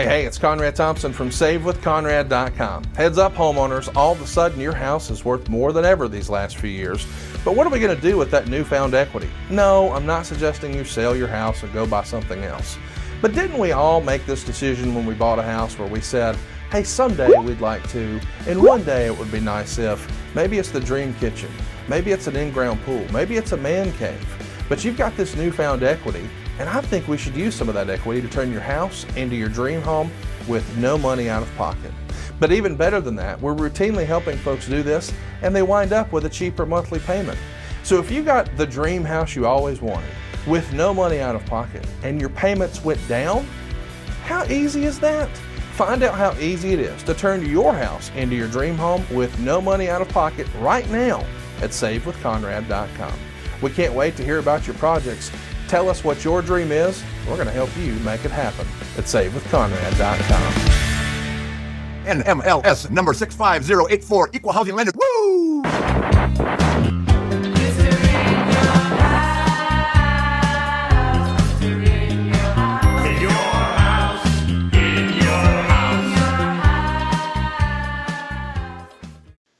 Hey, hey, it's Conrad Thompson from SaveWithConrad.com. Heads up, homeowners, all of a sudden your house is worth more than ever these last few years. But what are we going to do with that newfound equity? No, I'm not suggesting you sell your house and go buy something else. But didn't we all make this decision when we bought a house where we said, hey, someday we'd like to, and one day it would be nice if, maybe it's the dream kitchen, maybe it's an in ground pool, maybe it's a man cave. But you've got this newfound equity and I think we should use some of that equity to turn your house into your dream home with no money out of pocket. But even better than that, we're routinely helping folks do this and they wind up with a cheaper monthly payment. So if you got the dream house you always wanted with no money out of pocket and your payments went down, how easy is that? Find out how easy it is to turn your house into your dream home with no money out of pocket right now at SaveWithConrad.com. We can't wait to hear about your projects Tell us what your dream is. We're going to help you make it happen at SaveWithConrad.com. NMLS number 65084, Equal Housing Lender. Woo!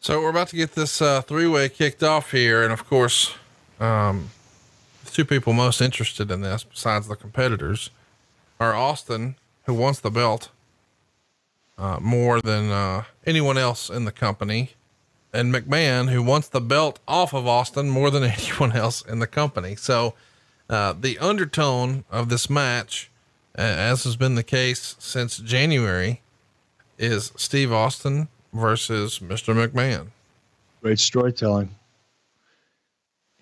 So we're about to get this uh, three-way kicked off here, and of course, um, the two people most interested in this, besides the competitors, are Austin, who wants the belt uh, more than uh, anyone else in the company, and McMahon, who wants the belt off of Austin more than anyone else in the company. So, uh, the undertone of this match, as has been the case since January, is Steve Austin versus Mr. McMahon. Great storytelling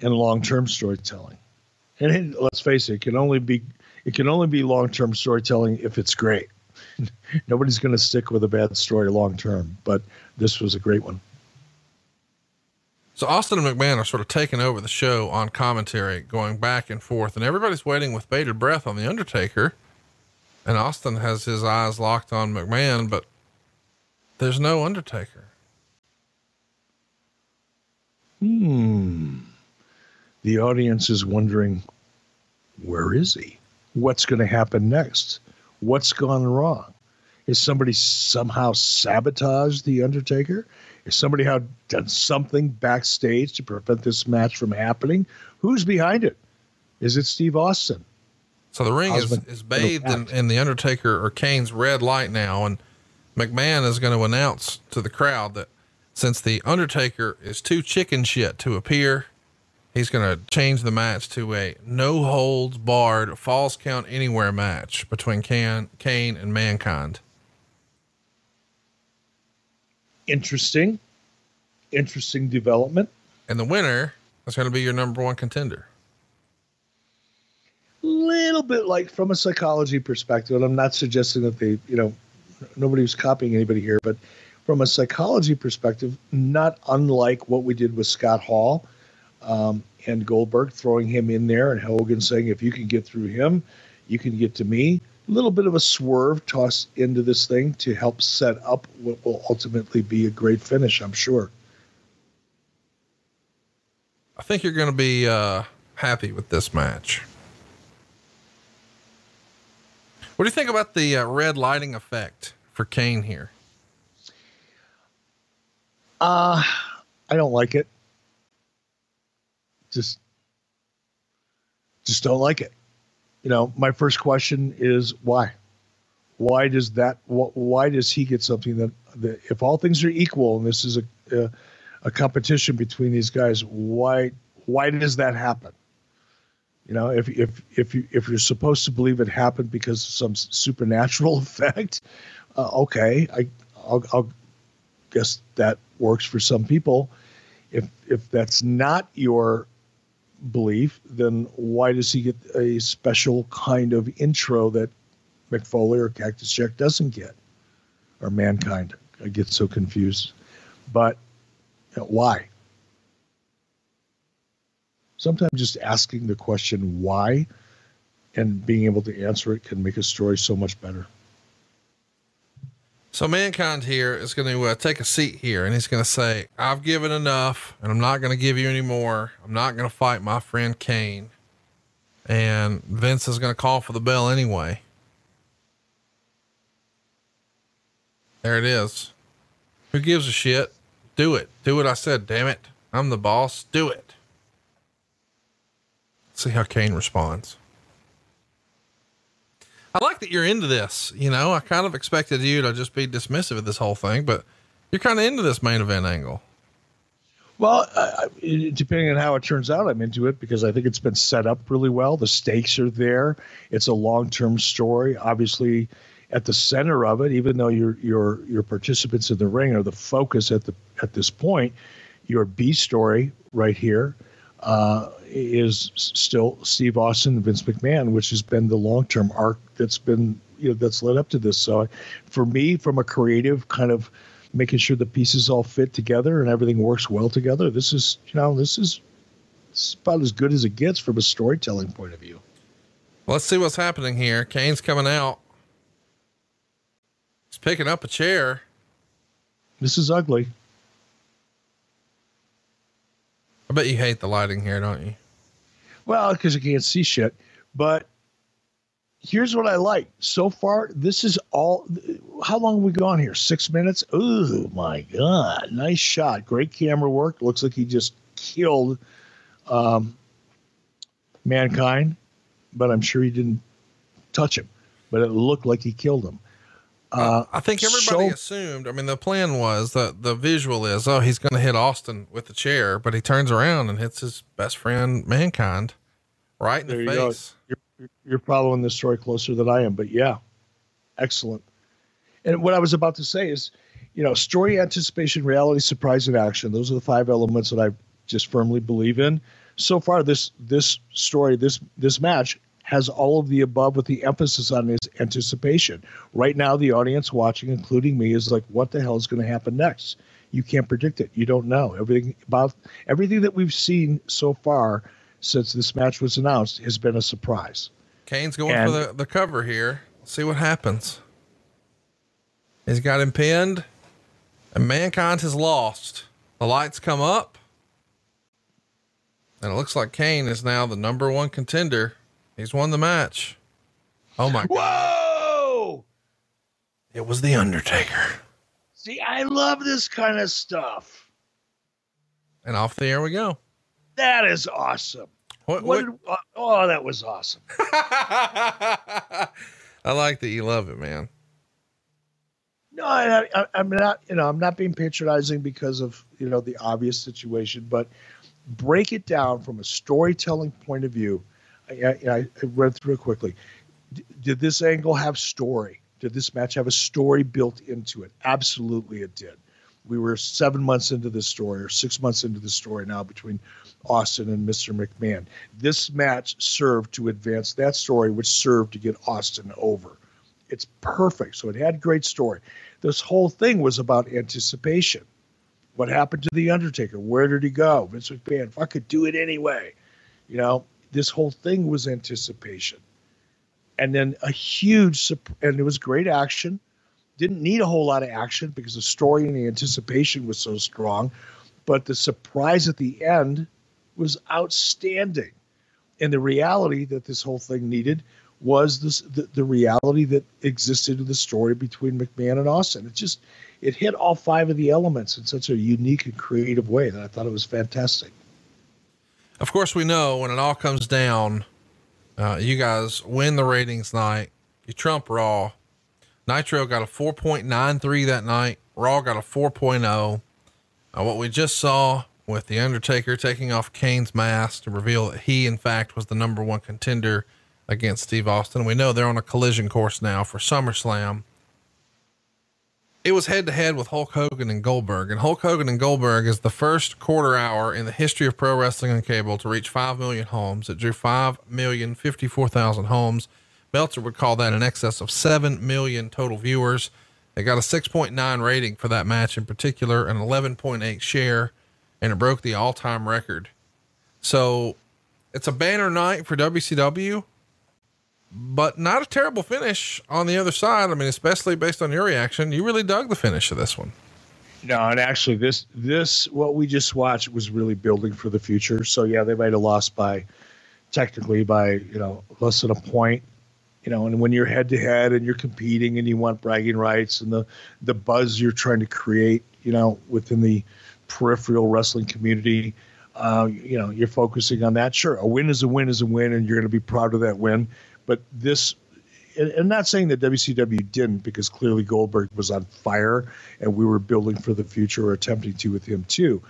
and long term storytelling and it, let's face it, it can only be it can only be long term storytelling if it's great. Nobody's going to stick with a bad story long term, but this was a great one. So Austin and McMahon are sort of taking over the show on commentary, going back and forth, and everybody's waiting with bated breath on the Undertaker. And Austin has his eyes locked on McMahon, but there's no Undertaker. Hmm the audience is wondering, where is he? What's going to happen next? What's gone wrong? Is somebody somehow sabotaged The Undertaker? Is somebody how done something backstage to prevent this match from happening? Who's behind it? Is it Steve Austin? So the ring is, is bathed in, in, the Undertaker or Kane's red light now, and McMahon is going to announce to the crowd that since the Undertaker is too chicken shit to appear he's going to change the match to a no holds barred falls count anywhere match between Kane, Kane and Mankind. Interesting. Interesting development. And the winner is going to be your number one contender. A little bit like from a psychology perspective, and I'm not suggesting that they, you know, nobody was copying anybody here, but from a psychology perspective, not unlike what we did with Scott Hall um, and Goldberg throwing him in there, and Hogan saying, if you can get through him, you can get to me. A little bit of a swerve tossed into this thing to help set up what will ultimately be a great finish, I'm sure. I think you're going to be uh, happy with this match. What do you think about the uh, red lighting effect for Kane here? Uh, I don't like it just just don't like it. You know, my first question is why? Why does that? Why does he get something that, that if all things are equal and this is a, a, a competition between these guys, why why does that happen? You know, if if if you if you're supposed to believe it happened because of some supernatural effect, uh, okay, I I'll, I'll guess that works for some people. If if that's not your belief, then why does he get a special kind of intro that Mick Foley or Cactus Jack doesn't get, or Mankind? I get so confused. But you know, why? Sometimes just asking the question why and being able to answer it can make a story so much better. So mankind here is going to uh, take a seat here and he's going to say, I've given enough and I'm not going to give you any more. I'm not going to fight my friend Kane. And Vince is going to call for the bell anyway. There it is. Who gives a shit? Do it. Do what I said. Damn it. I'm the boss. Do it. See how Kane responds. I like that you're into this. You know, I kind of expected you to just be dismissive of this whole thing, but you're kind of into this main event angle. Well, depending on how it turns out, I'm into it because I think it's been set up really well. The stakes are there. It's a long-term story. Obviously, at the center of it, even though your your your participants in the ring are the focus at the at this point, your B story right here uh, is still Steve Austin and Vince McMahon, which has been the long-term arc that's been you know that's led up to this. So, for me, from a creative kind of making sure the pieces all fit together and everything works well together. This is, you know, this is, this is about as good as it gets from a storytelling point of view. Let's see what's happening here. Kane's coming out. He's picking up a chair. This is ugly. I bet you hate the lighting here, don't you? Well, because you can't see shit. But here's what I like so far. This is all. How long have we gone here? Six minutes. Oh my god! Nice shot. Great camera work. Looks like he just killed um, mankind, but I'm sure he didn't touch him. But it looked like he killed him. Uh, I think everybody so, assumed. I mean, the plan was that the visual is, oh, he's going to hit Austin with the chair, but he turns around and hits his best friend, mankind, right in the face. You're you're following this story closer than I am, but yeah, excellent. And what I was about to say is, you know, story, anticipation, reality, surprise, and action. Those are the five elements that I just firmly believe in. So far, this this story, this this match has all of the above with the emphasis on his anticipation. Right now, the audience watching, including me, is like, what the hell is going to happen next? You can't predict it. You don't know everything about everything that we've seen so far since this match was announced has been a surprise. Kane's going and, for the, the cover here. Let's see what happens. He's got him pinned, and Mankind has lost. The lights come up, and it looks like Kane is now the number one contender. He's won the match. Oh my Whoa! It was The Undertaker. See, I love this kind of stuff. And off the air we go. That is awesome. What, what, what did, uh, oh, that was awesome. I like that you love it, man. No, I, I, I'm not, you know, I'm not being patronizing because of, you know, the obvious situation, but break it down from a storytelling point of view. I, I, read through it quickly. D- did this angle have story? Did this match have a story built into it? Absolutely, it did. We were seven months into this story, or six months into the story now between Austin and Mr. McMahon. This match served to advance that story, which served to get Austin over. It's perfect. So it had great story. This whole thing was about anticipation. What happened to the Undertaker? Where did he go? Vince McMahon, if I could do it anyway, you know, this whole thing was anticipation. And then a huge, and it was great action. Didn't need a whole lot of action because the story and the anticipation was so strong. But the surprise at the end was outstanding. And the reality that this whole thing needed was this the, the reality that existed in the story between McMahon and Austin. It just it hit all five of the elements in such a unique and creative way that I thought it was fantastic. Of course, we know when it all comes down, uh, you guys win the ratings night. You trump Raw. Nitro got a 4.93 that night. Raw got a 4.0. Uh, what we just saw with The Undertaker taking off Kane's mask to reveal that he, in fact, was the number one contender against Steve Austin. We know they're on a collision course now for SummerSlam. It was head to head with Hulk Hogan and Goldberg, and Hulk Hogan and Goldberg is the first quarter hour in the history of pro wrestling on cable to reach 5 million homes. It drew 5,054,000 homes. Meltzer would call that in excess of 7 million total viewers. They got a 6.9 rating for that match in particular, an 11.8 share and it broke the all time record. So it's a banner night for WCW, but not a terrible finish on the other side. I mean, especially based on your reaction, you really dug the finish of this one. No, and actually, this this what we just watched was really building for the future. So yeah, they might have lost by technically by you know less than a point, You know, and when you're head to head and you're competing and you want bragging rights and the the buzz you're trying to create, you know, within the peripheral wrestling community, uh, you know, you're focusing on that. Sure, a win is a win is a win, and you're going to be proud of that win. But this, and, not saying that WCW didn't, because clearly Goldberg was on fire, and we were building for the future or attempting to with him too.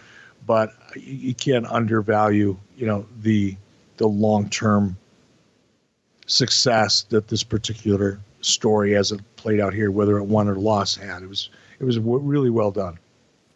But you, can't undervalue, you know, the the long term success that this particular story, as it played out here, whether it won or lost, had. It was it was really well done.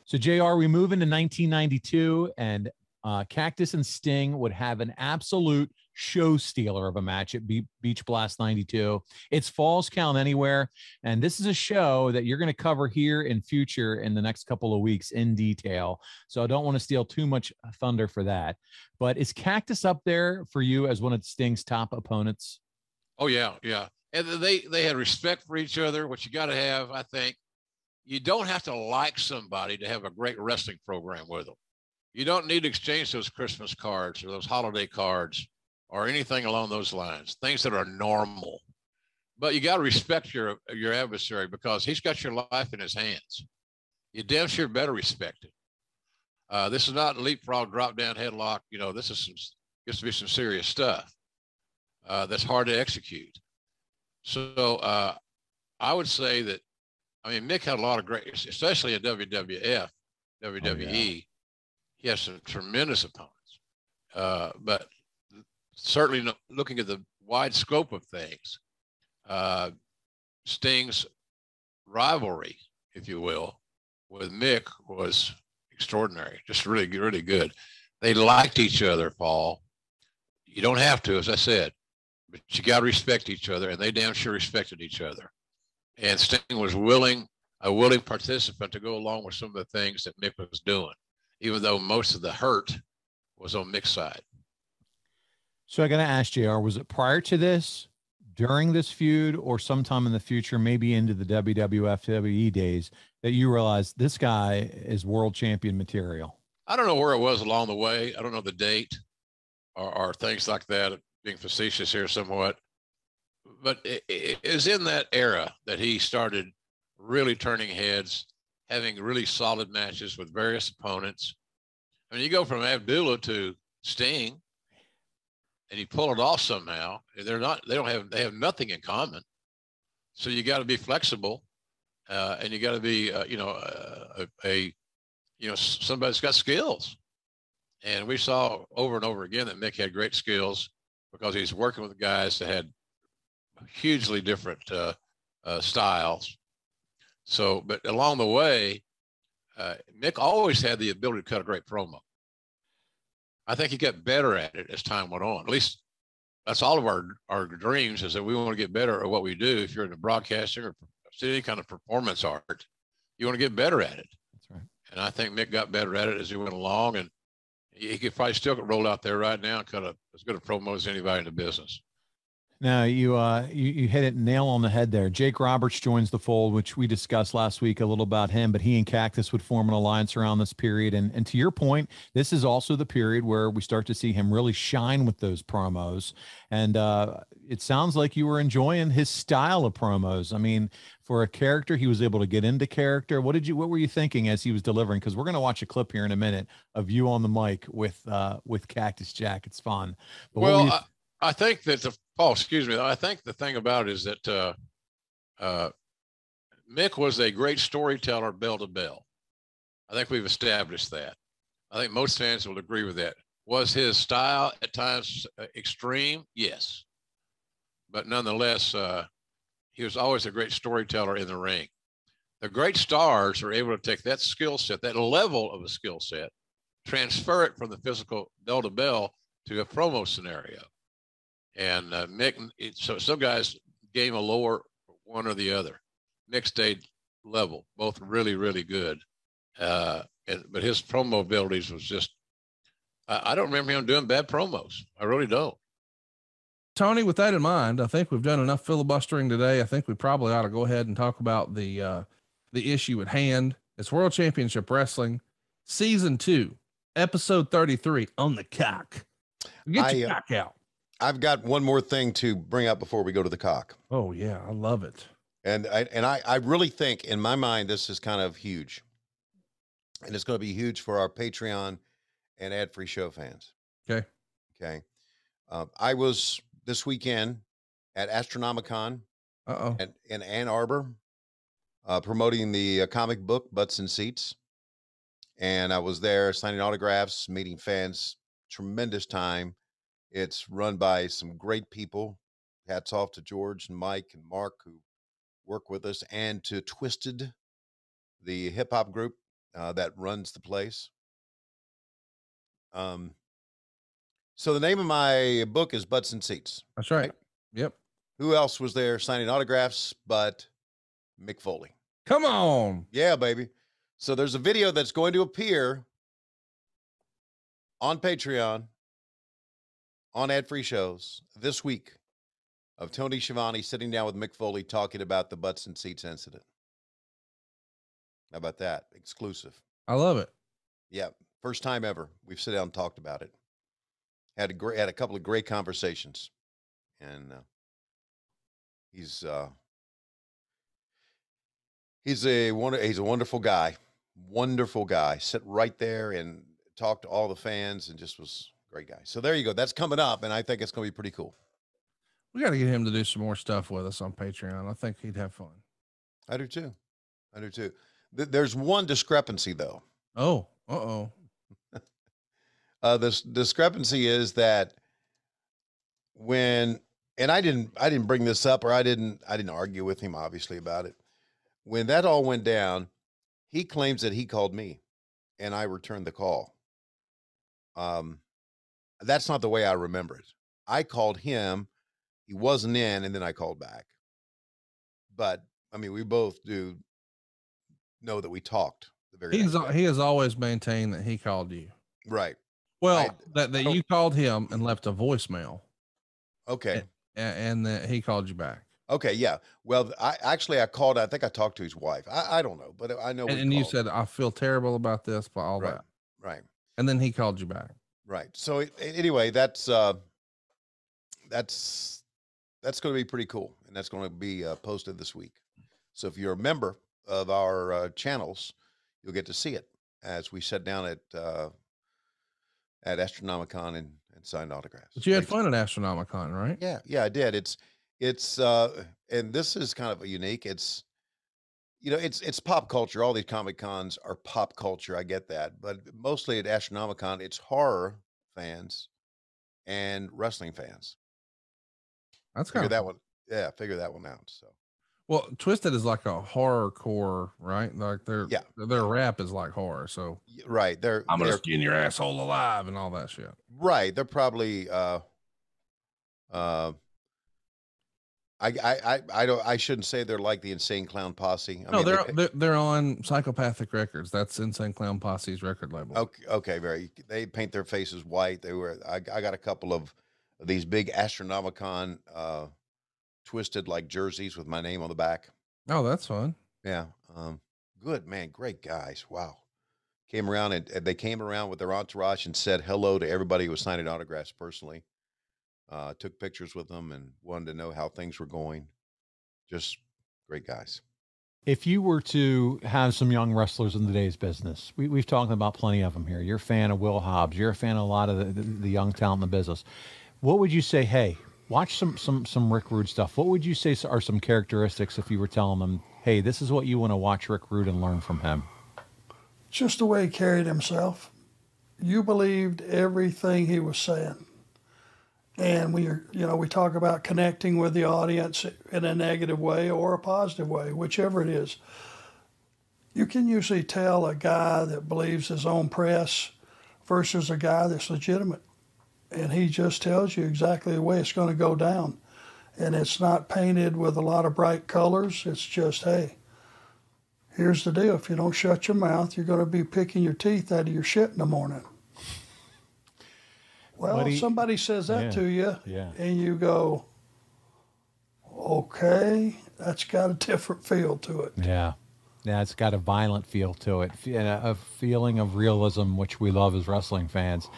So, JR, we move into 1992, and uh, Cactus and Sting would have an absolute show stealer of a match at Be- Beach Blast 92. It's Falls Count Anywhere. And this is a show that you're going to cover here in future in the next couple of weeks in detail. So I don't want to steal too much thunder for that. But is Cactus up there for you as one of Sting's top opponents? Oh, yeah. Yeah. And they, they had respect for each other, which you got to have, I think. You don't have to like somebody to have a great wrestling program with them. You don't need to exchange those Christmas cards or those holiday cards or anything along those lines, things that are normal. But you got to respect your your adversary because he's got your life in his hands. You damn sure better respect it. Uh, this is not leapfrog, drop down, headlock. You know, this is some gets to be some serious stuff uh, that's hard to execute. So uh, I would say that, I mean, Mick had a lot of great, especially in WWF, WWE. Oh, yeah. He has some tremendous opponents. Uh, but certainly looking at the wide scope of things, uh, Sting's rivalry, if you will, with Mick was extraordinary, just really, really good. They liked each other, Paul. You don't have to, as I said, but you got to respect each other, and they damn sure respected each other. And Sting was willing, a willing participant to go along with some of the things that Mick was doing, even though most of the hurt was on Mick's side. So I got to ask JR, was it prior to this, during this feud, or sometime in the future, maybe into the WWF WWE days, that you realized this guy is world champion material? I don't know where it was along the way. I don't know the date or, or things like that, being facetious here somewhat. But it, it is in that era that he started really turning heads, having really solid matches with various opponents. I mean, you go from Abdullah to Sting, and you pull it off somehow. They're not. They don't have. They have nothing in common. So you got to be flexible, uh, and you got to be, uh, you know, uh, a, a, you know, somebody's got skills. And we saw over and over again that Mick had great skills because he's working with guys that had hugely different uh, uh, styles. So, but along the way, uh, Mick always had the ability to cut a great promo. I think he got better at it as time went on. At least that's all of our our dreams is that we want to get better at what we do. If you're in the broadcasting or any kind of performance art, you want to get better at it. That's right. And I think Mick got better at it as he went along, and he could probably still roll out there right now and cut a, as good a promo as anybody in the business. Now you uh you, you hit it nail on the head there. Jake Roberts joins the fold, which we discussed last week a little about him, but he and Cactus would form an alliance around this period. And and to your point, this is also the period where we start to see him really shine with those promos. And uh it sounds like you were enjoying his style of promos. I mean, for a character, he was able to get into character. What did you what were you thinking as he was delivering? Because we're gonna watch a clip here in a minute of you on the mic with uh with Cactus Jack. It's fun. But well, I think that the oh, excuse me. I think the thing about it is that uh, uh, Mick was a great storyteller, bell to bell. I think we've established that. I think most fans will agree with that. Was his style at times uh, extreme? Yes, but nonetheless, uh, he was always a great storyteller in the ring. The great stars are able to take that skill set, that level of a skill set, transfer it from the physical bell to bell to a promo scenario. And uh, Mick, so some guys game a lower one or the other. Mick stayed level, both really, really good. Uh, and, but his promo abilities was just, I, I don't remember him doing bad promos. I really don't. Tony, with that in mind, I think we've done enough filibustering today. I think we probably ought to go ahead and talk about the uh, the issue at hand. It's World Championship Wrestling, Season Two, Episode Thirty Three on the cock. Get your I, uh, cock out. I've got one more thing to bring up before we go to the cock. Oh yeah, I love it. And I and I, I really think in my mind this is kind of huge. And it's going to be huge for our Patreon and ad free show fans. Okay. Okay. Uh, I was this weekend at Astronomicon Uh oh. at, in Ann Arbor uh, promoting the uh, comic book Butts and Seats. And I was there signing autographs, meeting fans. Tremendous time. It's run by some great people. Hats off to George and Mike and Mark who work with us, and to Twiztid, the hip hop group uh, that runs the place. Um, so the name of my book is Butts and Seats. That's right. Yep. Who else was there signing autographs but Mick Foley? Come on. Yeah, baby. So there's a video that's going to appear on Patreon on ad free shows this week of Tony Schiavone sitting down with Mick Foley talking about the butts and seats incident. How about that? Exclusive. I love it. Yeah, first time ever we've sit down and talked about it. Had a great, had a couple of great conversations, and uh, he's uh, he's a wonder, he's a wonderful guy, wonderful guy. Sit right there and talk to all the fans, and just was great guy. So there you go. That's coming up, and I think it's going to be pretty cool. We got to get him to do some more stuff with us on Patreon. I think he'd have fun. I do too. I do too. Th- There's one discrepancy though. Oh, uh oh. Uh, this discrepancy is that when, and I didn't, I didn't bring this up, or I didn't, I didn't argue with him obviously about it. When that all went down, he claims that he called me, and I returned the call. Um, that's not the way I remember it. I called him, he wasn't in, and then I called back. But I mean, we both do know that we talked the very He's al- he has always maintained that he called you. right. Well, I- that, that you called him and left a voicemail, Okay. a- and that he called you back. Okay, yeah. Well, I actually I called. I think I talked to his wife. I, I don't know, but I know. And, and you said, "I feel terrible about this," but all Right. that, right, and then he called you back. Right. So it, anyway, that's uh, that's that's going to be pretty cool, and that's going to be uh, posted this week. So if you're a member of our uh, channels, you'll get to see it as we sat down at uh, at Astronomicon and, and signed autographs. But you had fun at Astronomicon, right? Yeah, yeah, I did. It's it's uh and this is kind of a unique. It's you know, it's it's pop culture. All these comic cons are pop culture. I get that, but mostly at Astronomicon, it's horror fans and wrestling fans. That's Figure of that one, yeah, figure that one out. So well. Twiztid is like a horror core, right? Like their Yeah. their rap is like horror. So right, they're I'm gonna they're skin your asshole alive and all that shit. right. They're probably uh uh. I, I, I, I don't I shouldn't say they're like the insane clown posse. I no, mean, they they're, they're they're on Psychopathic Records. That's Insane Clown Posse's record label. Okay, okay, very. They paint their faces white. They were. I, I got a couple of these big Astronomicon uh, Twiztid like jerseys with my name on the back. Oh, that's fun. Yeah. Um, good man. Great guys. Wow. Came around and, and they came around with their entourage and said hello to everybody who was signing autographs personally. Uh, took pictures with them and wanted to know how things were going. Just great guys. If you were to have some young wrestlers in today's business, we, we've talked about plenty of them here. You're a fan of Will Hobbs. You're a fan of a lot of the, the, the young talent in the business. What would you say? Hey, watch some some some Rick Rude stuff. What would you say are some characteristics if you were telling them, hey, this is what you want to watch Rick Rude and learn from him? just the way he carried himself. You believed everything he was saying. And you're, you know, we talk about connecting with the audience in a negative way or a positive way, whichever it is. You can usually tell a guy that believes his own press versus a guy that's legitimate. And he just tells you exactly the way it's going to go down. And it's not painted with a lot of bright colors. It's just, hey, here's the deal if you don't shut your mouth, you're going to be picking your teeth out of your shit in the morning. Well, if somebody says that Yeah, to you, yeah. and you go, okay, that's got a different feel to it. Yeah. Yeah, it's got a violent feel to it, and a feeling of realism, which we love as wrestling fans.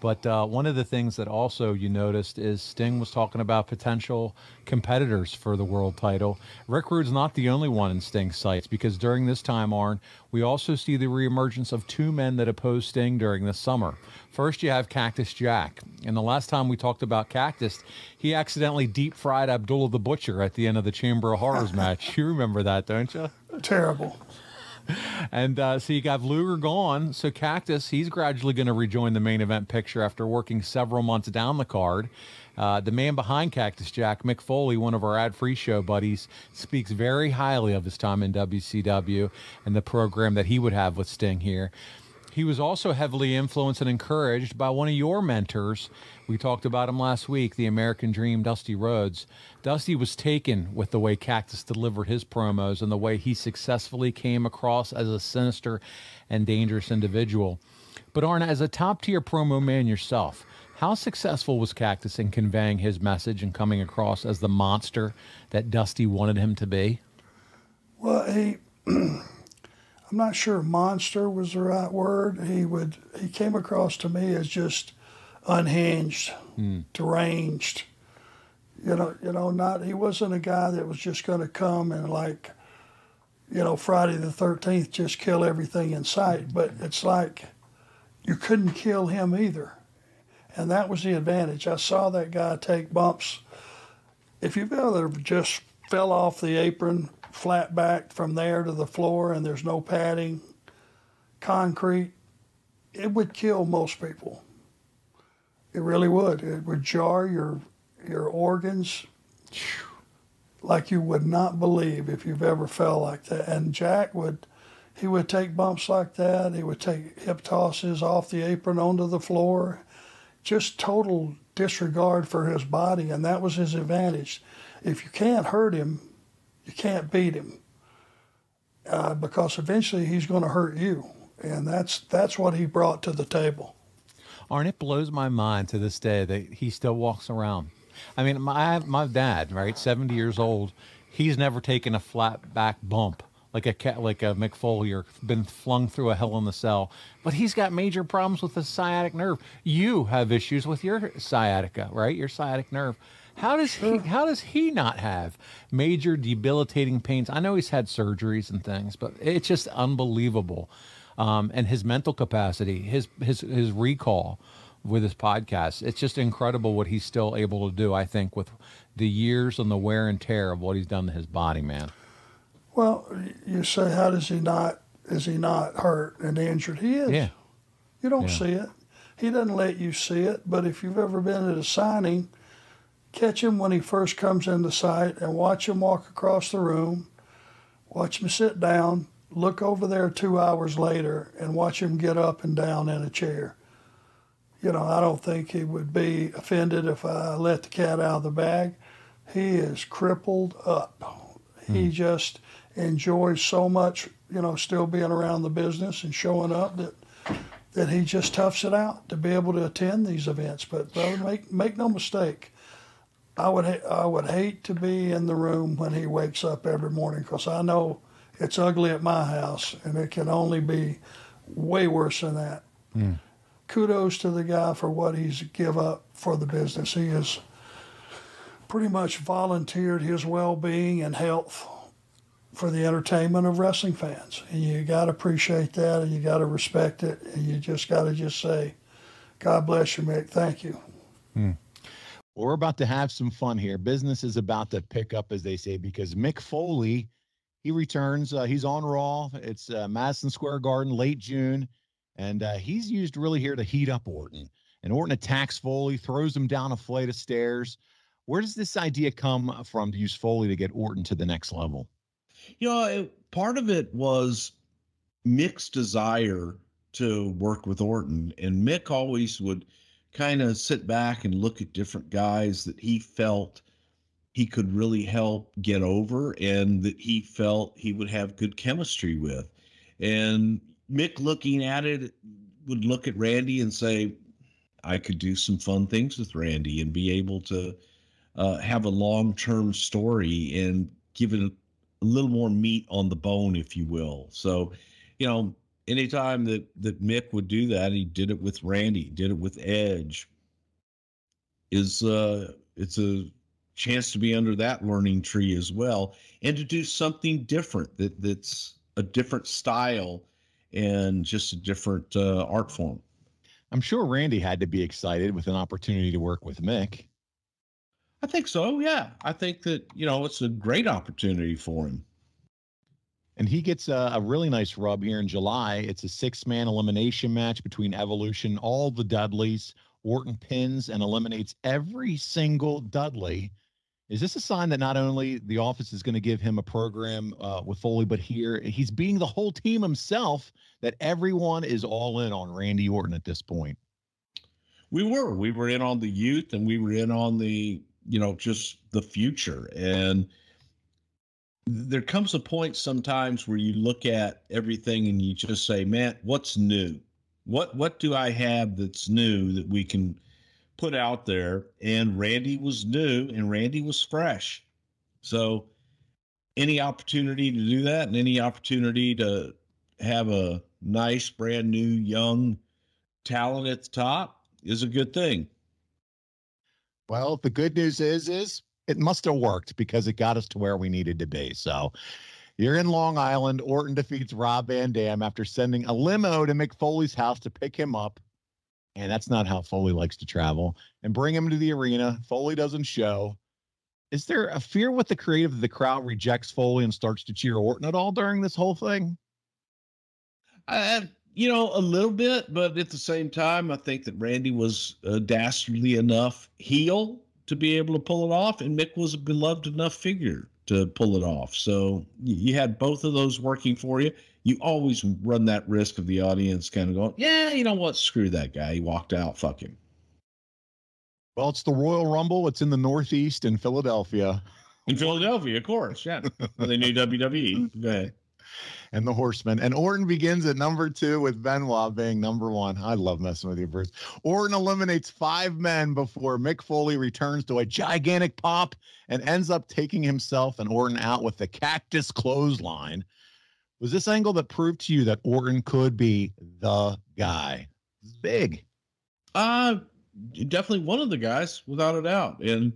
But uh, one of the things that also you noticed is Sting was talking about potential competitors for the world title. Rick Rude's not the only one in Sting's sights because during this time, Arn, we also see the reemergence of two men that opposed Sting during the summer. First, you have Cactus Jack. And the last time we talked about Cactus, he accidentally deep fried Abdullah the Butcher at the end of the Chamber of Horrors match. You remember that, don't you? Terrible. And uh, so you got Luger gone. So Cactus, he's gradually going to rejoin the main event picture after working several months down the card. Uh, the man behind Cactus Jack, Mick Foley, one of our ad free show buddies, speaks very highly of his time in WCW and the program that he would have with Sting here. He was also heavily influenced and encouraged by one of your mentors. We talked about him last week, the American Dream, Dusty Rhodes. Dusty was taken with the way Cactus delivered his promos and the way he successfully came across as a sinister and dangerous individual. But Arna, as a top tier promo man yourself, how successful was Cactus in conveying his message and coming across as the monster that Dusty wanted him to be? Well, he, I'm not sure monster was the right word. He would, he came across to me as just unhinged, hmm. deranged. You know, you know, not he wasn't a guy that was just going to come and like, you know, Friday the Thirteenth just kill everything in sight. Hmm. But it's like you couldn't kill him either, and that was the advantage. I saw that guy take bumps. If you've ever just fell off the apron flat back from there to the floor and there's no padding, concrete, it would kill most people. It really would. It would jar your your organs like you would not believe if you've ever fell like that. And Jack would he would take bumps like that. He would take hip tosses off the apron onto the floor. Just total disregard for his body, and that was his advantage. If you can't hurt him, you can't beat him, uh, because eventually he's going to hurt you, and that's that's what he brought to the table. Arn, it blows my mind to this day that he still walks around. I mean, my my dad, right, seventy years old, he's never taken a flat back bump like a cat, like a Mick Foley or been flung through a hell in the cell. But he's got major problems with the sciatic nerve. You have issues with your sciatica, right? Your sciatic nerve. How does he? How does he not have major debilitating pains? I know he's had surgeries and things, but it's just unbelievable. Um, and his mental capacity, his his his recall with his podcast, it's just incredible what he's still able to do. I think with the years and the wear and tear of what he's done to his body, man. Well, you say, how does he not? Is he not hurt and injured? He is. Yeah. You don't Yeah. see it. He doesn't let you see it. But if you've ever been at a signing, catch him when he first comes into sight and watch him walk across the room. Watch him sit down. Look over there two hours later and watch him get up and down in a chair. You know, I don't think he would be offended if I let the cat out of the bag. He is crippled up. He hmm. just enjoys so much, you know, still being around the business and showing up that that he just toughs it out to be able to attend these events. But brother, make make no mistake, I would ha- I would hate to be in the room when he wakes up every morning because I know it's ugly at my house and it can only be way worse than that. Hmm. Kudos to the guy for what he's give up for the business. He has pretty much volunteered his well-being and health for the entertainment of wrestling fans. And you got to appreciate that and you got to respect it. And you just got to just say, God bless you, Mick. Thank you. Hmm. We're about to have some fun here. Business is about to pick up, as they say, because Mick Foley, he returns. Uh, he's on Raw. It's uh, Madison Square Garden, late June, and uh, he's used really here to heat up Orton. And Orton attacks Foley, throws him down a flight of stairs. Where does this idea come from to use Foley to get Orton to the next level? You know, it, part of it was Mick's desire to work with Orton, and Mick always would kind of sit back and look at different guys that he felt he could really help get over and that he felt he would have good chemistry with. And Mick looking at it would look at Randy and say, I could do some fun things with Randy and be able to uh, have a long term story and give it a little more meat on the bone, if you will. So, you know, anytime that that Mick would do that, he did it with Randy, did it with Edge. Is uh, it's a chance to be under that learning tree as well, and to do something different that that's a different style and just a different uh, art form. I'm sure Randy had to be excited with an opportunity to work with Mick. I think so. Yeah, I think that you know it's a great opportunity for him. And he gets a, a really nice rub here in July. It's a six man elimination match between Evolution, all the Dudleys. Orton pins and eliminates every single Dudley. Is this a sign that not only the office is going to give him a program uh, with Foley, but here he's being the whole team himself, that everyone is all in on Randy Orton at this point? We were. We were in on the youth and we were in on the, you know, just the future. And there comes a point sometimes where you look at everything and you just say, man, what's new? What what do I have that's new that we can put out there? And Randy was new and Randy was fresh. So any opportunity to do that and any opportunity to have a nice, brand new, young talent at the top is a good thing. Well, the good news is, is it must have worked because it got us to where we needed to be. So you're in Long Island. Orton defeats Rob Van Dam after sending a limo to Mick Foley's house to pick him up. And that's not how Foley likes to travel and bring him to the arena. Foley doesn't show. Is there a fear with the creative that the crowd rejects Foley and starts to cheer Orton at all during this whole thing? Uh, you know, a little bit, but at the same time, I think that Randy was a dastardly enough heel to be able to pull it off, and Mick was a beloved enough figure to pull it off. So you had both of those working for you. You always run that risk of the audience kind of going, "Yeah, you know what? Screw that guy. He walked out. Fuck him." Well, it's the Royal Rumble. It's in the Northeast in Philadelphia. In Philadelphia, of course. Yeah, well, they knew WWE. Go ahead and the Horsemen. And Orton begins at number two with Benoit being number one. I love messing with you, Bruce. Orton eliminates five men before Mick Foley returns to a gigantic pop and ends up taking himself and Orton out with the cactus clothesline. Was this angle that proved to you that Orton could be the guy? Big. Uh definitely one of the guys, without a doubt. And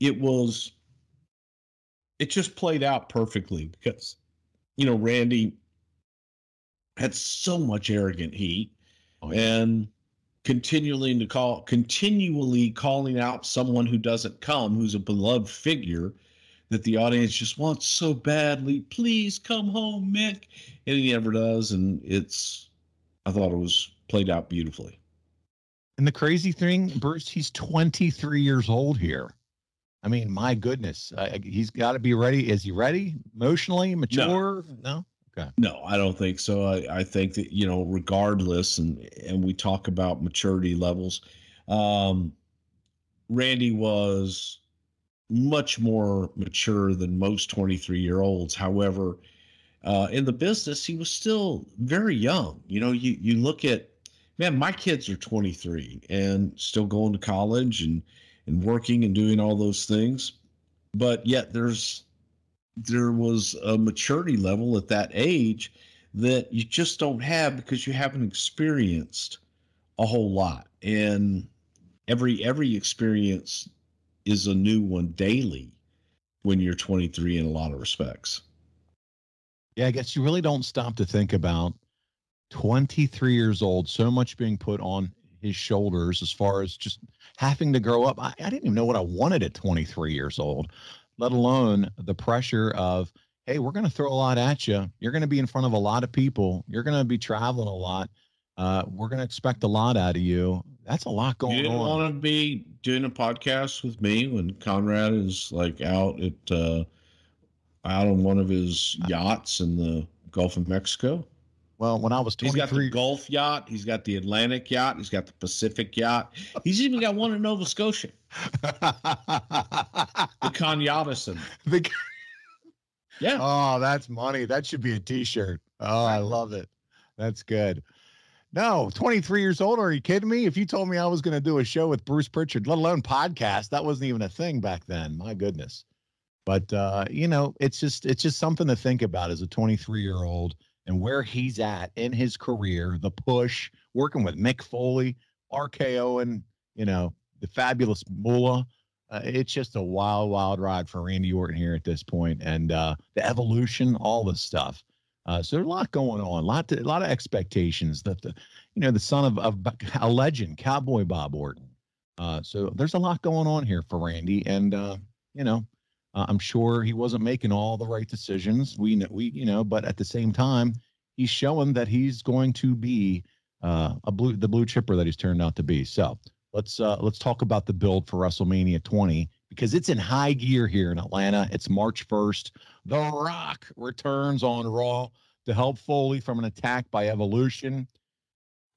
it was it just played out perfectly because you know, Randy had so much arrogant heat oh, yeah. and continually to call continually calling out someone who doesn't come, who's a beloved figure that the audience just wants so badly. Please come home, Mick. And he never does. And it's I thought it was played out beautifully. And the crazy thing, Bruce, he's 23 years old here. I mean, my goodness, uh, he's got to be ready. Is he ready emotionally, mature? No. no? Okay. No, I don't think so. I, I think that you know, regardless, and and we talk about maturity levels. Um, Randy was much more mature than most 23 year olds. However, uh, in the business, he was still very young. You know, you you look at man, my kids are 23 and still going to college and and working and doing all those things but yet there's there was a maturity level at that age that you just don't have because you haven't experienced a whole lot and every every experience is a new one daily when you're 23 in a lot of respects yeah i guess you really don't stop to think about 23 years old so much being put on his shoulders as far as just having to grow up. I, I didn't even know what I wanted at 23 years old, let alone the pressure of, hey, we're going to throw a lot at you. You're going to be in front of a lot of people. You're going to be traveling a lot. Uh, we're going to expect a lot out of you. That's a lot going on. you didn't want to be doing a podcast with me when Conrad is like out at uh, out on one of his yachts in the Gulf of Mexico. Well, when I was 23, he's got the Gulf yacht, he's got the Atlantic yacht, he's got the Pacific yacht, he's even got one in Nova Scotia. the Con The yeah. Oh, that's money. That should be a T-shirt. Oh, I love it. That's good. No, 23 years old. Are you kidding me? If you told me I was going to do a show with Bruce Prichard, let alone podcast, that wasn't even a thing back then. My goodness. But uh, you know, it's just it's just something to think about as a 23 year old and where he's at in his career, the push, working with Mick Foley, RKO, and you know the fabulous Moolah. Uh, it's just a wild, wild ride for Randy Orton here at this point, and uh, the evolution, all this stuff. Uh, so there's a lot going on, a lot, to, a lot of expectations that the, you know, the son of, of a legend, Cowboy Bob Orton. Uh, so there's a lot going on here for Randy, and uh, you know, uh, I'm sure he wasn't making all the right decisions. We know, we, you know, but at the same time, he's showing that he's going to be uh, a blue, the blue chipper that he's turned out to be. So let's uh, let's talk about the build for WrestleMania 20 because it's in high gear here in Atlanta. It's March 1st. The Rock returns on Raw to help Foley from an attack by Evolution.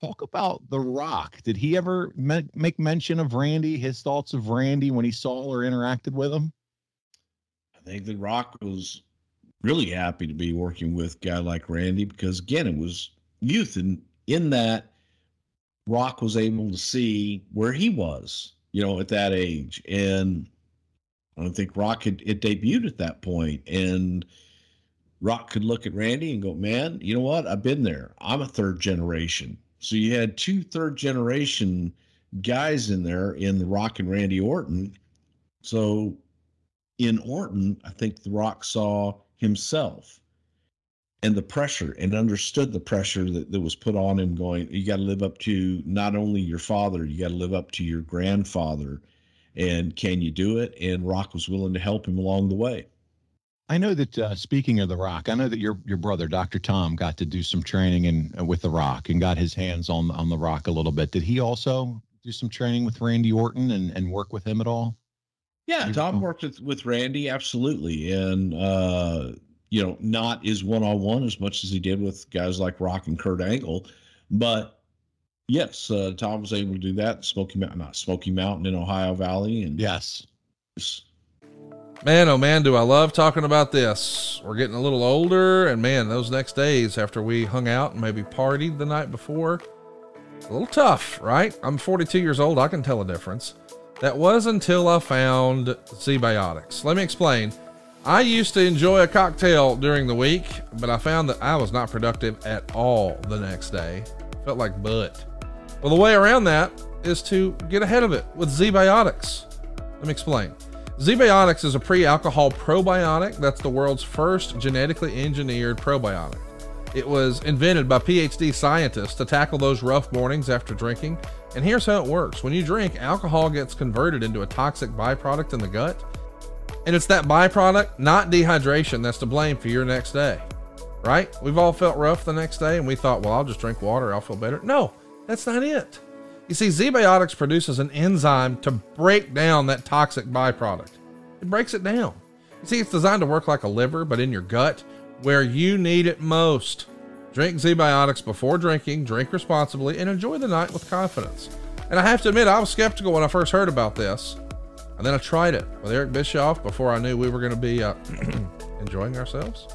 Talk about The Rock. Did he ever me- make mention of Randy? His thoughts of Randy when he saw or interacted with him? I think The Rock was really happy to be working with a guy like Randy because again, it was youth and in that Rock was able to see where he was, you know, at that age. And I don't think Rock had it debuted at that point. And Rock could look at Randy and go, Man, you know what? I've been there. I'm a third generation. So you had two third generation guys in there in the Rock and Randy Orton. So in Orton, I think The Rock saw himself and the pressure and understood the pressure that, that was put on him going, you got to live up to not only your father, you got to live up to your grandfather. And can you do it? And Rock was willing to help him along the way. I know that uh, speaking of the Rock, I know that your your brother, Dr. Tom, got to do some training in uh, with the Rock and got his hands on on the Rock a little bit. Did he also do some training with Randy Orton and, and work with him at all? Yeah, Tom worked with, with Randy absolutely, and uh, you know, not as one on one as much as he did with guys like Rock and Kurt Angle, but yes, uh, Tom was able to do that. Smoky Mountain, not Smoky Mountain in Ohio Valley, and yes, Man, oh man, do I love talking about this. We're getting a little older, and man, those next days after we hung out and maybe partied the night before, a little tough, right? I'm 42 years old. I can tell a difference. That was until I found ZBiotics. Let me explain. I used to enjoy a cocktail during the week, but I found that I was not productive at all the next day. Felt like butt. Well, the way around that is to get ahead of it with ZBiotics. Let me explain. ZBiotics is a pre alcohol probiotic that's the world's first genetically engineered probiotic. It was invented by PhD scientists to tackle those rough mornings after drinking. And here's how it works when you drink, alcohol gets converted into a toxic byproduct in the gut. And it's that byproduct, not dehydration, that's to blame for your next day. Right? We've all felt rough the next day and we thought, well, I'll just drink water, I'll feel better. No, that's not it. You see, ZBiotics produces an enzyme to break down that toxic byproduct. It breaks it down. You see, it's designed to work like a liver, but in your gut, where you need it most. Drink ZBiotics before drinking, drink responsibly, and enjoy the night with confidence. And I have to admit, I was skeptical when I first heard about this. And then I tried it with Eric Bischoff before I knew we were going to be uh, enjoying ourselves.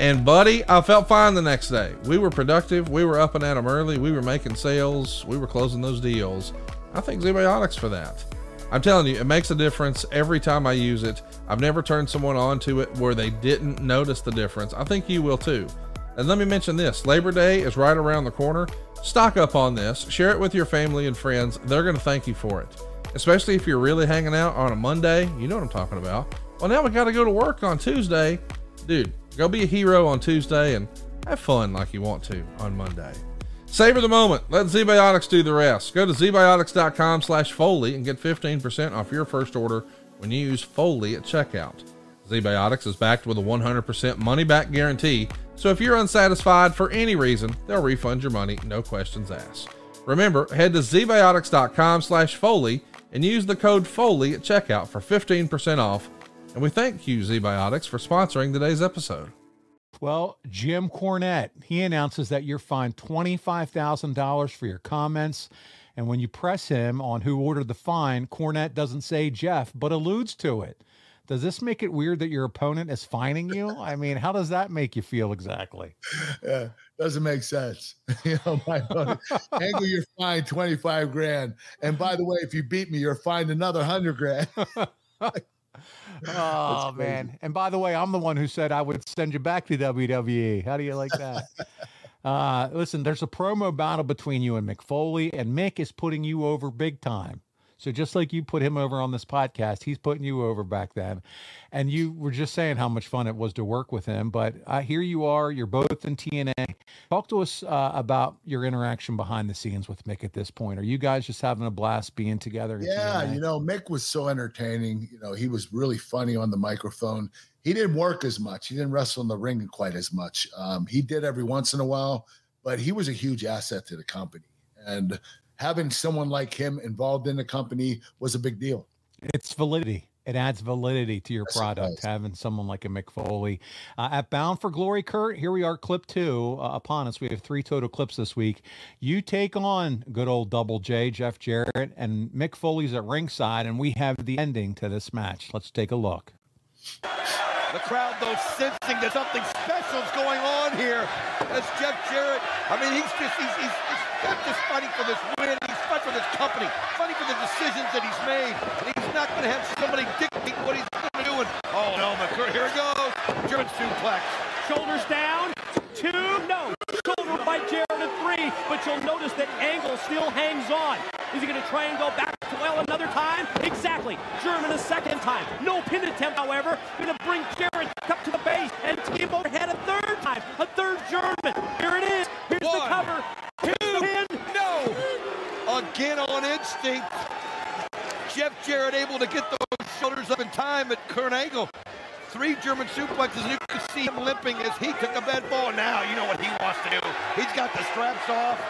And buddy, I felt fine the next day. We were productive. We were up and at them early. We were making sales. We were closing those deals. I think ZBiotics for that. I'm telling you, it makes a difference every time I use it. I've never turned someone on to it where they didn't notice the difference. I think you will too. And let me mention this Labor Day is right around the corner. Stock up on this, share it with your family and friends. They're going to thank you for it, especially if you're really hanging out on a Monday. You know what I'm talking about. Well, now we got to go to work on Tuesday. Dude, Go be a hero on Tuesday and have fun like you want to on Monday. Savor the moment. Let ZBiotics do the rest. Go to zbiotics.com slash Foley and get 15% off your first order when you use Foley at checkout. ZBiotics is backed with a 100% money back guarantee, so if you're unsatisfied for any reason, they'll refund your money, no questions asked. Remember, head to zbiotics.com slash Foley and use the code Foley at checkout for 15% off and we thank you, ZBiotics, for sponsoring today's episode. Well, Jim Cornette, he announces that you're fined $25,000 for your comments. And when you press him on who ordered the fine, Cornette doesn't say Jeff, but alludes to it. Does this make it weird that your opponent is fining you? I mean, how does that make you feel exactly? Yeah, doesn't make sense. you know, my opponent, Angle, you're fined 25 grand. And by the way, if you beat me, you're fined another 100 grand. oh man! And by the way, I'm the one who said I would send you back to WWE. How do you like that? uh, listen, there's a promo battle between you and Mick Foley, and Mick is putting you over big time. So just like you put him over on this podcast, he's putting you over back then. And you were just saying how much fun it was to work with him. But uh, here you are, you're both in TNA. Talk to us uh, about your interaction behind the scenes with Mick at this point. Are you guys just having a blast being together? Yeah, TNA? you know, Mick was so entertaining. You know, he was really funny on the microphone. He didn't work as much. He didn't wrestle in the ring quite as much. Um, he did every once in a while, but he was a huge asset to the company. And having someone like him involved in the company was a big deal. It's validity. It adds validity to your yes, product having someone like a Mick Foley. Uh, at Bound for Glory, Kurt, here we are, clip two uh, upon us. We have three total clips this week. You take on good old Double J, Jeff Jarrett, and Mick Foley's at ringside, and we have the ending to this match. Let's take a look. The crowd, though, sensing that something special is going on here as Jeff Jarrett, I mean, he's just, he's, he's, he's not just fighting for this win, he's fighting for this company, fighting for the decisions that he's made. And he's not going to have somebody dictate what he's going to do. And, oh, no, McCurry, here it goes. German suplex. Shoulders down. Two, no. Shoulder by Jarrett at three, but you'll notice that Angle still hangs on. Is he going to try and go back to well another time? Exactly. German a second time. No pin attempt, however. Going to bring Jarrett up to the base and team overhead a third time. A third German. Here it is. Here's One. the cover. Again on instinct. Jeff Jarrett able to get those shoulders up in time at Kurt Angle. Three German suplexes, and you can see him limping as he took a bad fall. Now you know what he wants to do. He's got the straps off.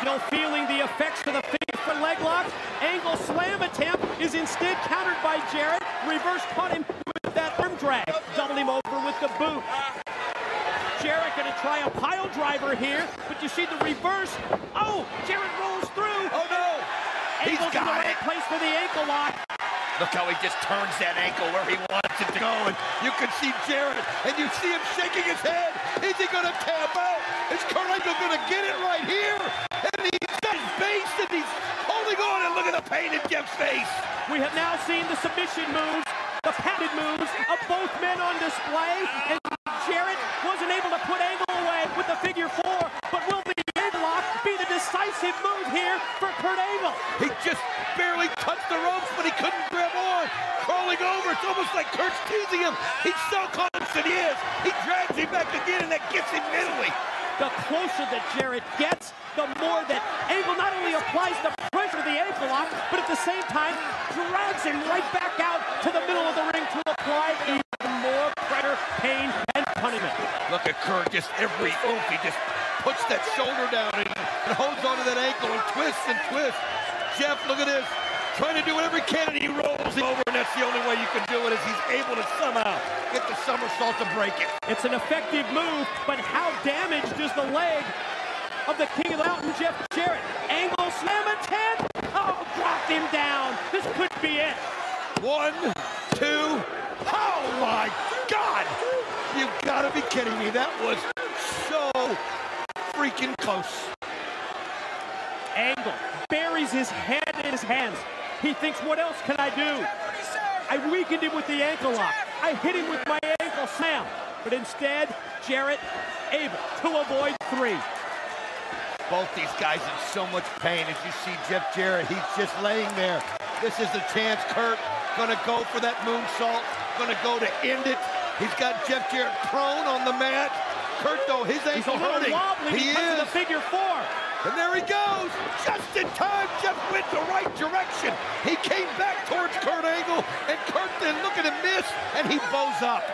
Still feeling the effects of the for leg lock. Angle slam attempt is instead countered by Jarrett. Reverse caught him with that arm drag. Doubled him over with the boot. Jarrett going to try a pile driver here, but you see the reverse. Oh, Jarrett rolls through. Oh, no. He's Ankle's got in the right it. place for the ankle lock. Look how he just turns that ankle where he wants it to go. And you can see Jarrett, and you see him shaking his head. Is he going to tap out? Is Kurt Angle going to get it right here? And he's got his base, and he's holding on. And look at the pain in Jeff's face. We have now seen the submission moves, the padded moves of both men on display. And Jarrett wasn't able to put Angle away with the figure four, but will the end lock be move here for Kurt Angle? He just barely touched the ropes, but he couldn't grab on. Crawling over, it's almost like Kurt's teasing him. He's so confident he is. He drags him back again, and that gets him mentally. The closer that Jarrett gets, the more that Angle not only applies the pressure to the ankle lock, but at the same time drags him right back out to the middle of the ring to apply even more pressure, pain, and punishment. Look at Kurt, just every oomph, he just puts that shoulder down and, and holds onto that ankle and twists and twists. Jeff, look at this. Trying to do whatever he can, and he rolls him over, and that's the only way you can do it, is he's able to somehow get the somersault to break it. It's an effective move, but how damaged is the leg of the king of the mountain, Jeff Jarrett? Angle slam attempt. Oh, dropped him down. This could be it. One, two. Oh, my God. You gotta be kidding me. That was so freaking close. Angle buries his head in his hands. He thinks, what else can I do? I weakened him with the ankle lock. I hit him with my ankle slam. But instead, Jarrett able to avoid three. Both these guys in so much pain. As you see Jeff Jarrett, he's just laying there. This is the chance, Kurt. Gonna go for that moonsault. Gonna go to end it. He's got Jeff Jarrett prone on the mat. Kurt, though, his ankle hurting. Wobbly he is. the figure four. And there he goes. Just in time, Jeff went the right direction. He came back towards Kurt Angle, and Kurt then look at him miss, and he bows up.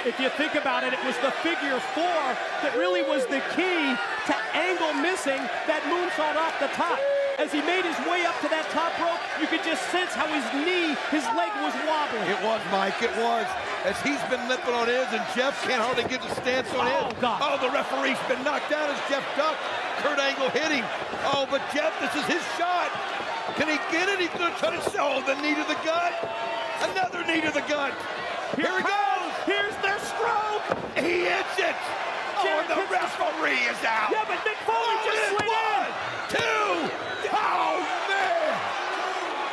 If you think about it, it was the figure four that really was the key to Angle missing that moonsault off the top. As he made his way up to that top rope, you could just sense how his knee, his leg was wobbling. It was, Mike, it was. As he's been limping on his, and Jeff can't hardly get the stance on him. oh, his. God. Oh, the referee's been knocked out as Jeff ducked. Kurt Angle hit him. Oh, but Jeff, this is his shot. Can he get it? He's going to try to Oh, the knee to the gut. Another knee to the gut. Here, Here he goes. Here's their stroke. He hits it. Oh, and the referee is out. Yeah, but Mick Foley oh, just slid one, in. two. Oh, man.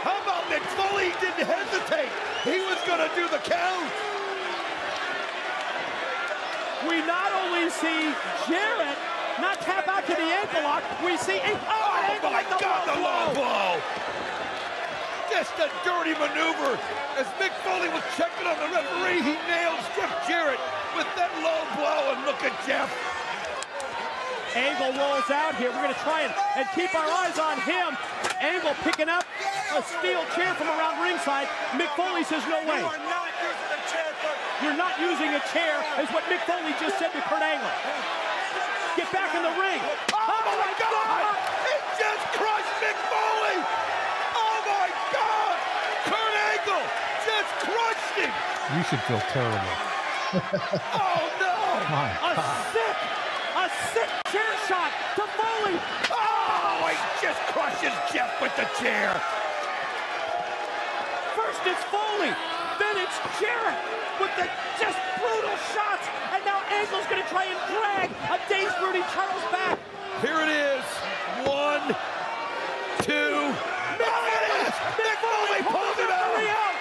How about Mick Foley didn't hesitate. He was going to do the count. We not only see Jarrett not tap out to the ankle lock, we see a oh, Oh, my God, the low blow. Blow. Just a dirty maneuver. As Mick Foley was checking on the referee, he nails Jeff Jarrett with that low blow. And look at Jeff. Angle rolls out here. We're going to try and, and keep our eyes on him. Angle picking up a steel chair from around ringside. Mick Foley says, no way. You are not using a chair, You're not using a chair, is what Mick Foley just said to Kurt Angle. Get back in the ring. Oh, my God! He just crushed Mick Foley! Oh my God! Kurt Angle just crushed him! You should feel terrible. Oh no! My A sick, a sick chair shot to Foley. Oh, he just crushes Jeff with the chair! First it's Foley, then it's Jarrett with the just brutal shots, and now Angle's going to try and drag a dazed Rudy Charles back. Here it is. One, two. There it is! Mick Foley pulls it out! Three out.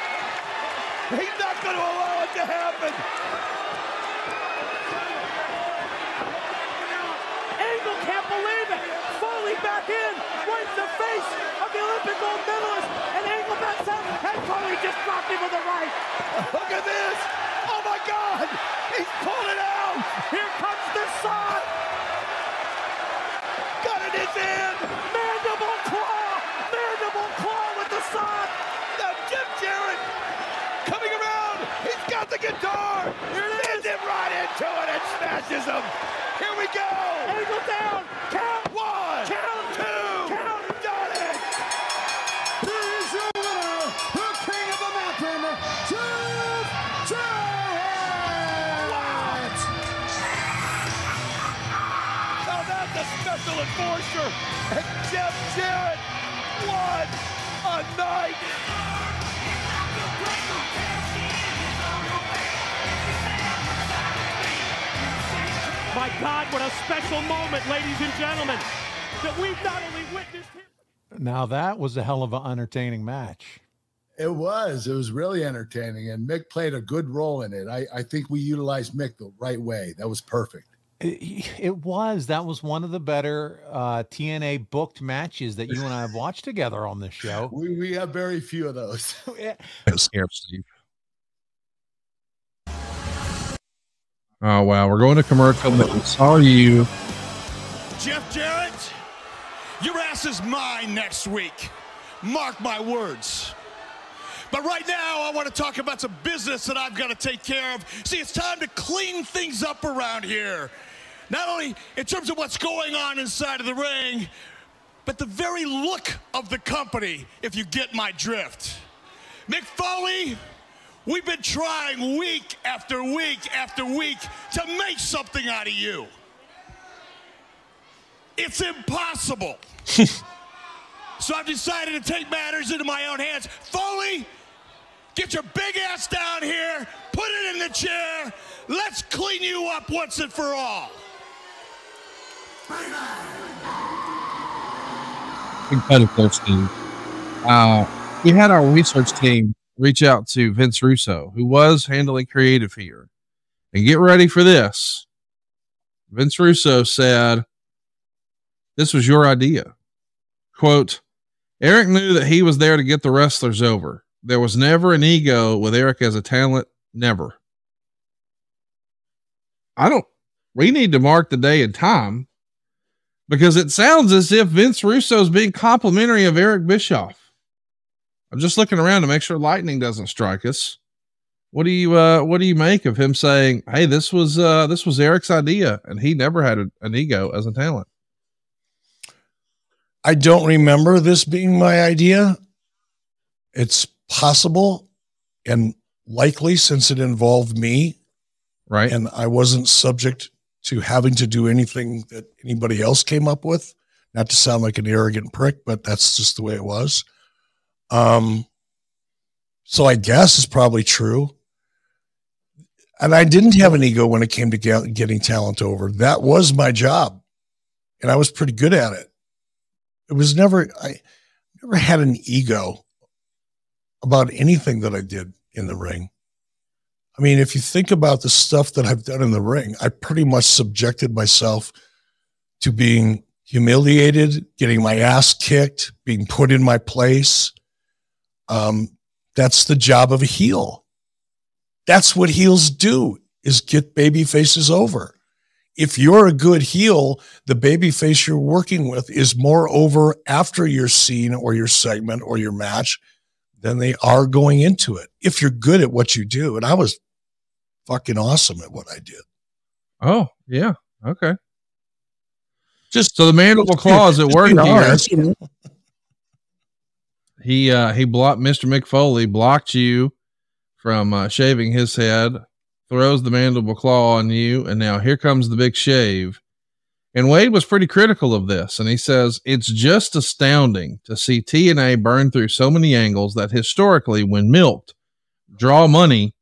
He's not going to allow it to happen! Angle can't believe it. Foley back in, right in the face of the Olympic gold medalist, and Angle backs out, and Foley just dropped him with a right. Look at this! Oh my God! He's pulled it out! Here comes the sod. Got it in his hand! Mandible claw, mandible claw with the sod. Now Jeff Jarrett coming around. He's got the guitar. Here it is. him right into it and. Here we go. Angle down, count, One. count, Two. count. Done it. Here's your winner, the king of the mountain, Jeff Jarrett! Now that's a special enforcer. And Jeff Jarrett. What a night. My God, what a special moment, ladies and gentlemen, that we've not only witnessed here. Now that was a hell of an entertaining match. It was. It was really entertaining, and Mick played a good role in it. I, I think we utilized Mick the right way. That was perfect. It, it was. That was one of the better uh, TNA booked matches that you and I have watched together on this show. We, we have very few of those. scared Steve. Oh wow, we're going to commercial, saw you. Jeff Jarrett, your ass is mine next week. Mark my words. But right now, I want to talk about some business that I've got to take care of. See, it's time to clean things up around here. Not only in terms of what's going on inside of the ring, but the very look of the company, if you get my drift. Mick Foley, we've been trying week after week after week to make something out of you. It's impossible. so I've decided to take matters into my own hands. Foley, get your big ass down here, put it in the chair. Let's clean you up once and for all. competitive Steve. Uh, we had our research team reach out to Vince Russo, who was handling creative here. And get ready for this. Vince Russo said, This was your idea. Quote, Eric knew that he was there to get the wrestlers over. There was never an ego with Eric as a talent. Never. I don't, we need to mark the day and time because it sounds as if Vince Russo is being complimentary of Eric Bischoff. I'm just looking around to make sure lightning doesn't strike us. What do you uh what do you make of him saying, "Hey, this was uh this was Eric's idea and he never had a, an ego as a talent." I don't remember this being my idea. It's possible and likely since it involved me. Right. And I wasn't subject to having to do anything that anybody else came up with. Not to sound like an arrogant prick, but that's just the way it was. Um, so I guess it's probably true. And I didn't have an ego when it came to get, getting talent over. That was my job, and I was pretty good at it. It was never I never had an ego about anything that I did in the ring. I mean, if you think about the stuff that I've done in the ring, I pretty much subjected myself to being humiliated, getting my ass kicked, being put in my place. Um, that's the job of a heel. That's what heels do is get baby faces over. If you're a good heel, the baby face you're working with is more over after your scene or your segment or your match than they are going into it. If you're good at what you do. And I was fucking awesome at what I did. Oh, yeah. Okay. Just so the mandible claw is at work here. He uh he blocked Mr. McFoley blocked you from uh, shaving his head, throws the mandible claw on you, and now here comes the big shave. And Wade was pretty critical of this, and he says it's just astounding to see TNA burn through so many angles that historically, when milked, draw money,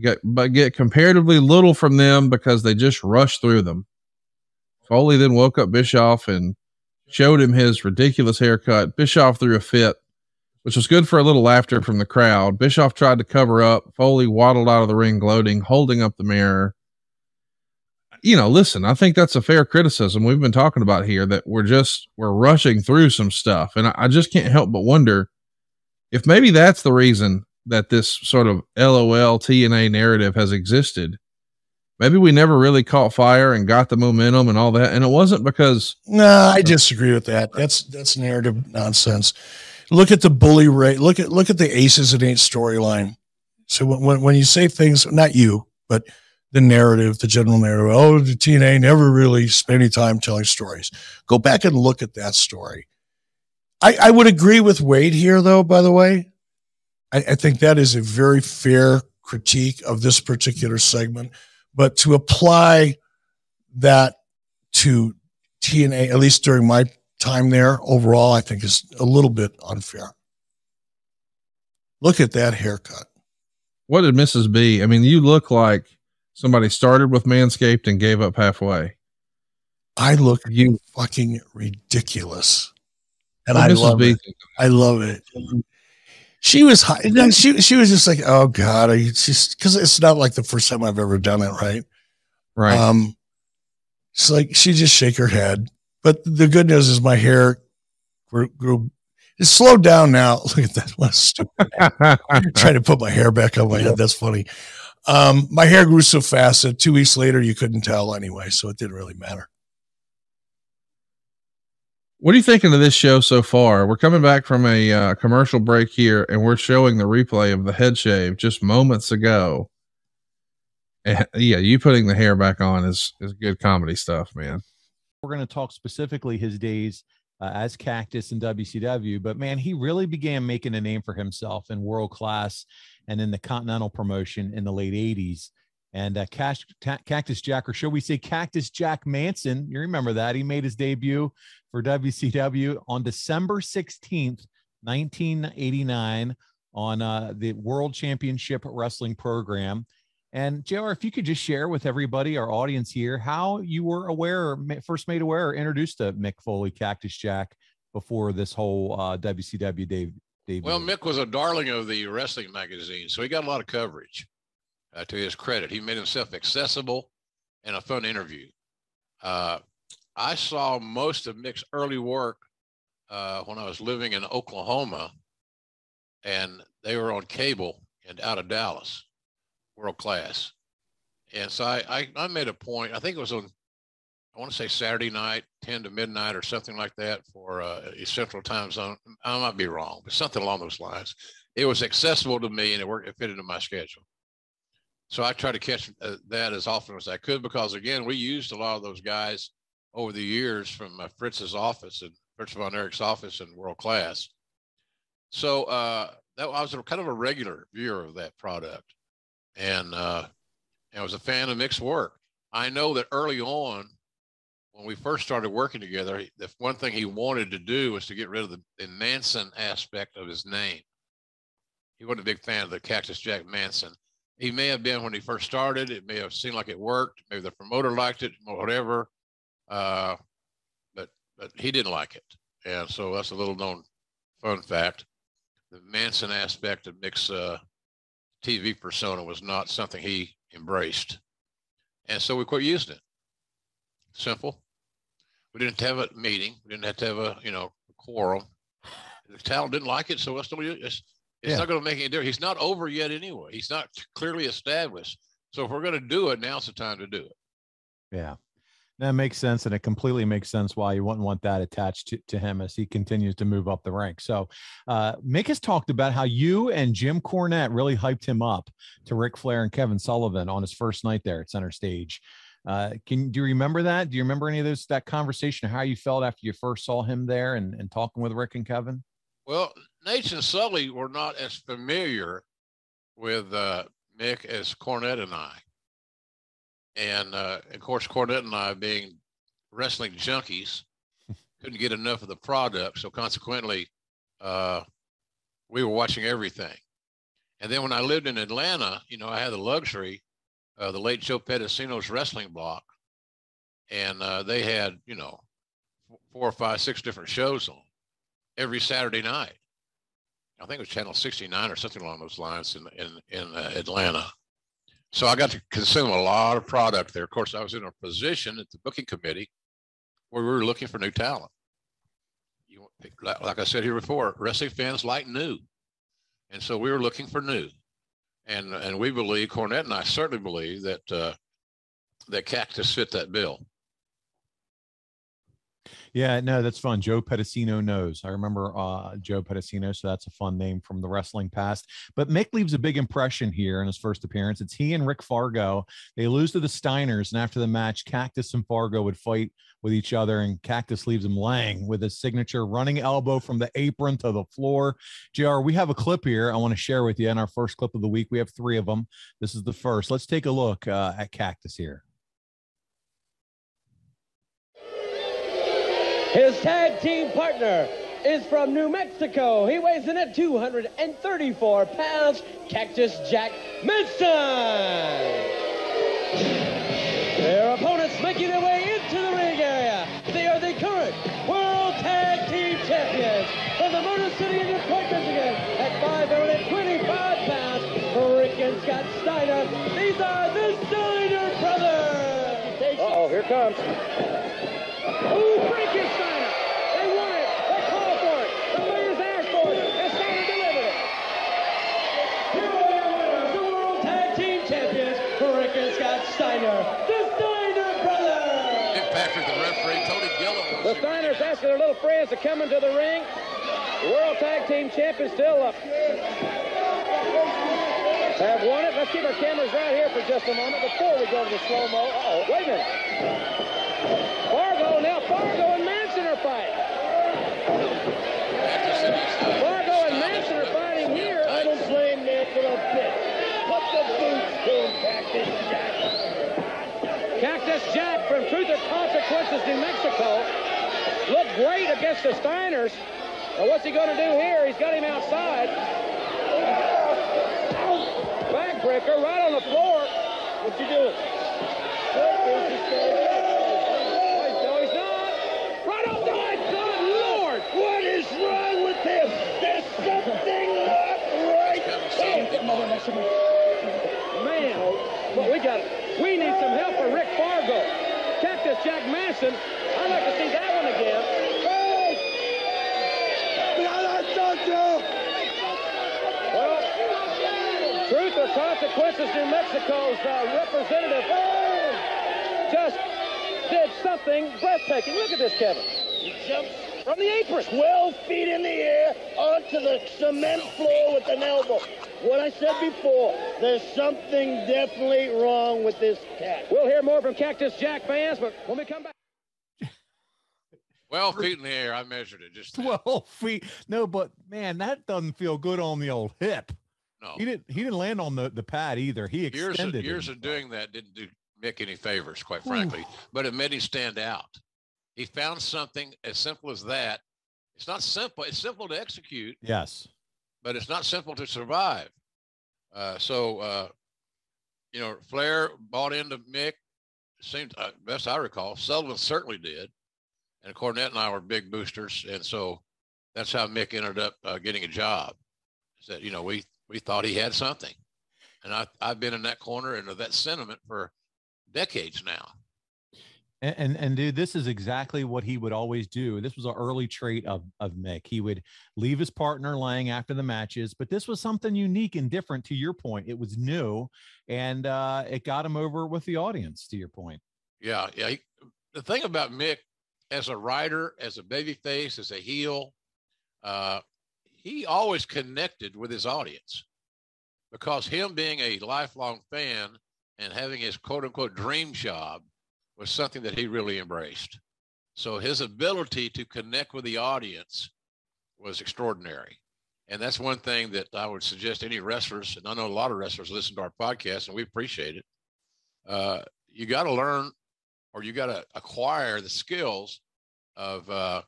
get, but get comparatively little from them because they just rush through them. Foley then woke up Bischoff and showed him his ridiculous haircut. Bischoff threw a fit, which was good for a little laughter from the crowd. Bischoff tried to cover up. Foley waddled out of the ring gloating, holding up the mirror. You know, listen, I think that's a fair criticism we've been talking about here that we're just we're rushing through some stuff. And I, I just can't help but wonder if maybe that's the reason that this sort of LOL TNA narrative has existed maybe we never really caught fire and got the momentum and all that. And it wasn't because no, I disagree with that. That's that's narrative nonsense. Look at the Bully Ray. Look at look at the aces and eight storyline. So when when you say things, not you, but the narrative, the general narrative. Oh, the TNA never really spent any time telling stories. Go back and look at that story. I, I would agree with Wade here, though. By the way, I, I think that is a very fair critique of this particular segment but to apply that to TNA, at least during my time there overall, I think is a little bit unfair. Look at that haircut. What did Mrs. B? I mean, you look like somebody started with Manscaped and gave up halfway. I look you fucking ridiculous. And I love B? it. I love it she was she she was just like, oh god, I just because it's not like the first time I've ever done it, right? Right. Um, it's like she just shake her head. But the good news is my hair grew, grew it slowed down now. Look at that. What stupid. trying to put my hair back on my head. That's funny. Um, my hair grew so fast that two weeks later you couldn't tell anyway, so it didn't really matter. What are you thinking of this show so far? We're coming back from a uh, commercial break here, and we're showing the replay of the head shave just moments ago. And, yeah, you putting the hair back on is is good comedy stuff, man. We're going to talk specifically his days uh, as Cactus in WCW, but man, he really began making a name for himself in world class and in the Continental promotion in the late '80s. And uh, Cash, Cactus Jack, or shall we say Cactus Jack Manson? You remember that he made his debut for WCW on December 16th, 1989, on uh, the World Championship Wrestling program. And JR, if you could just share with everybody, our audience here, how you were aware, or first made aware, or introduced to Mick Foley, Cactus Jack, before this whole uh, WCW day, debut. Well, Mick was a darling of the wrestling magazine, so he got a lot of coverage. Uh, to his credit, he made himself accessible and a fun interview. Uh, I saw most of Mick's early work uh, when I was living in Oklahoma, and they were on cable and out of Dallas, world class. And so I, I, I made a point. I think it was on, I want to say Saturday night, ten to midnight or something like that for uh, Central Time Zone. I might be wrong, but something along those lines. It was accessible to me, and it worked. It fit into my schedule. So I tried to catch uh, that as often as I could because again, we used a lot of those guys over the years from uh, Fritz's office and Fritz von Erich's office in world class. So uh, that I was a, kind of a regular viewer of that product, and uh, I was a fan of Mick's work. I know that early on, when we first started working together, the one thing he wanted to do was to get rid of the, the Manson aspect of his name. He wasn't a big fan of the Cactus Jack Manson. He may have been when he first started. It may have seemed like it worked. Maybe the promoter liked it, whatever. Uh, but but he didn't like it, and so that's a little known fun fact. the Manson aspect of Mick's uh, TV persona was not something he embraced. And so we quit using it. Simple. We didn't have a meeting. We didn't have to have a, you know, a quorum. The talent didn't like it, so it's, it's, it's Yeah. not going to make any difference. He's not over yet anyway. He's not clearly established. So if we're going to do it, now's the time to do it. Yeah. That makes sense. And it completely makes sense why you wouldn't want that attached to, to him as he continues to move up the ranks. So, uh, Mick has talked about how you and Jim Cornette really hyped him up to Ric Flair and Kevin Sullivan on his first night there at center stage. Uh, can do you remember that? Do you remember any of those that conversation? How you felt after you first saw him there and, and talking with Ric and Kevin? Well, Naitch and Sully were not as familiar with uh, Mick as Cornette and I. And uh, of course, Cornette and I, being wrestling junkies, couldn't get enough of the product. So consequently, uh, we were watching everything. And then when I lived in Atlanta, you know, I had the luxury, uh, the late Joe Pedicino's wrestling block, and uh, they had, you know, four or five, six different shows on every Saturday night. I think it was Channel 69 or something along those lines in in in uh, Atlanta. So I got to consume a lot of product there. Of course, I was in a position at the booking committee where we were looking for new talent. You, like I said here before, wrestling fans like new, and so we were looking for new, and and we believe Cornette and I certainly believe that uh, that Cactus fit that bill. Yeah, no, that's fun. Joe Pedicino knows. I remember uh, Joe Pedicino, so that's a fun name from the wrestling past. But Mick leaves a big impression here in his first appearance. It's he and Rick Fargo. They lose to the Steiners, and after the match, Cactus and Fargo would fight with each other, and Cactus leaves him laying with his signature running elbow from the apron to the floor. JR, we have a clip here I want to share with you in our first clip of the week. We have three of them. This is the first. Let's take a look uh, at Cactus here. His tag team partner is from New Mexico. He weighs in at 234 pounds. Cactus Jack Manson. Their opponents making their way into the ring area. They are the current World Tag Team Champions from the Motor City in Detroit, Michigan at 525 pounds. Rick and Scott Steiner. These are the Steiner brothers. Uh-oh, here comes. Ooh, Frankensteiner! They want it! They call for it! The players asked for it! And Steiner delivered it! Here are your winners, the World Tag Team Champions, Rick and Scott Steiner, the Steiner Brothers! Nick Patrick, the referee, Tony Gillen. The Steiners asking their little friends to come into the ring. World Tag Team Champions still up. Have won it. Let's keep our cameras right here for just a moment before we go to the slow-mo. Uh-oh, wait a minute. Fargo, now Fargo and Manson are fighting. Fargo and Manson are fighting here. I don't blame Manson oh, a bit. Put the boots him, Cactus Jack. Cactus Jack from Truth or Consequences, New Mexico, looked great against the Steiners. Now what's he going to do here? He's got him outside. Backbreaker right on the floor. What's he doing? No, he's not. Right the Lord! What is wrong with him? There's something not right. Man, we got we need some help for Rick Fargo. Cactus Jack Manson. I'd like to see that one again. Well, Truth or Consequences New Mexico's uh, representative just did something breathtaking. Look at this, Kevin. He jumps from the apron. 12 feet in the air onto the cement floor with an elbow. What I said before, there's something definitely wrong with this cat. We'll hear more from Cactus Jack fans, but when we come back. 12 feet in the air. I measured it just now. 12 feet. No, but man, that doesn't feel good on the old hip. No. He didn't he didn't land on the, the pad either. He years of, extended years of doing that didn't do Mick any favors, quite frankly, but it made him stand out. He found something as simple as that. It's not simple. It's simple to execute, Yes. But it's not simple to survive. Uh, so, uh, you know, Flair bought into Mick. Seems uh, best I recall. Sullivan certainly did, and Cornette and I were big boosters, and so that's how Mick ended up uh, getting a job. said, you know, we we thought he had something, and I I've been in that corner and that sentiment for decades now. And, and, and dude, this is exactly what he would always do. This was an early trait of of Mick. He would leave his partner laying after the matches, but this was something unique and different. To your point, it was new, and uh, it got him over with the audience. To your point, yeah, yeah. He, the thing about Mick, as a writer, as a babyface, as a heel, uh, he always connected with his audience because him being a lifelong fan and having his quote unquote dream job was something that he really embraced. So his ability to connect with the audience was extraordinary. And that's one thing that I would suggest any wrestlers, and I know a lot of wrestlers listen to our podcast and we appreciate it. Uh, you got to learn or you got to acquire the skills of uh,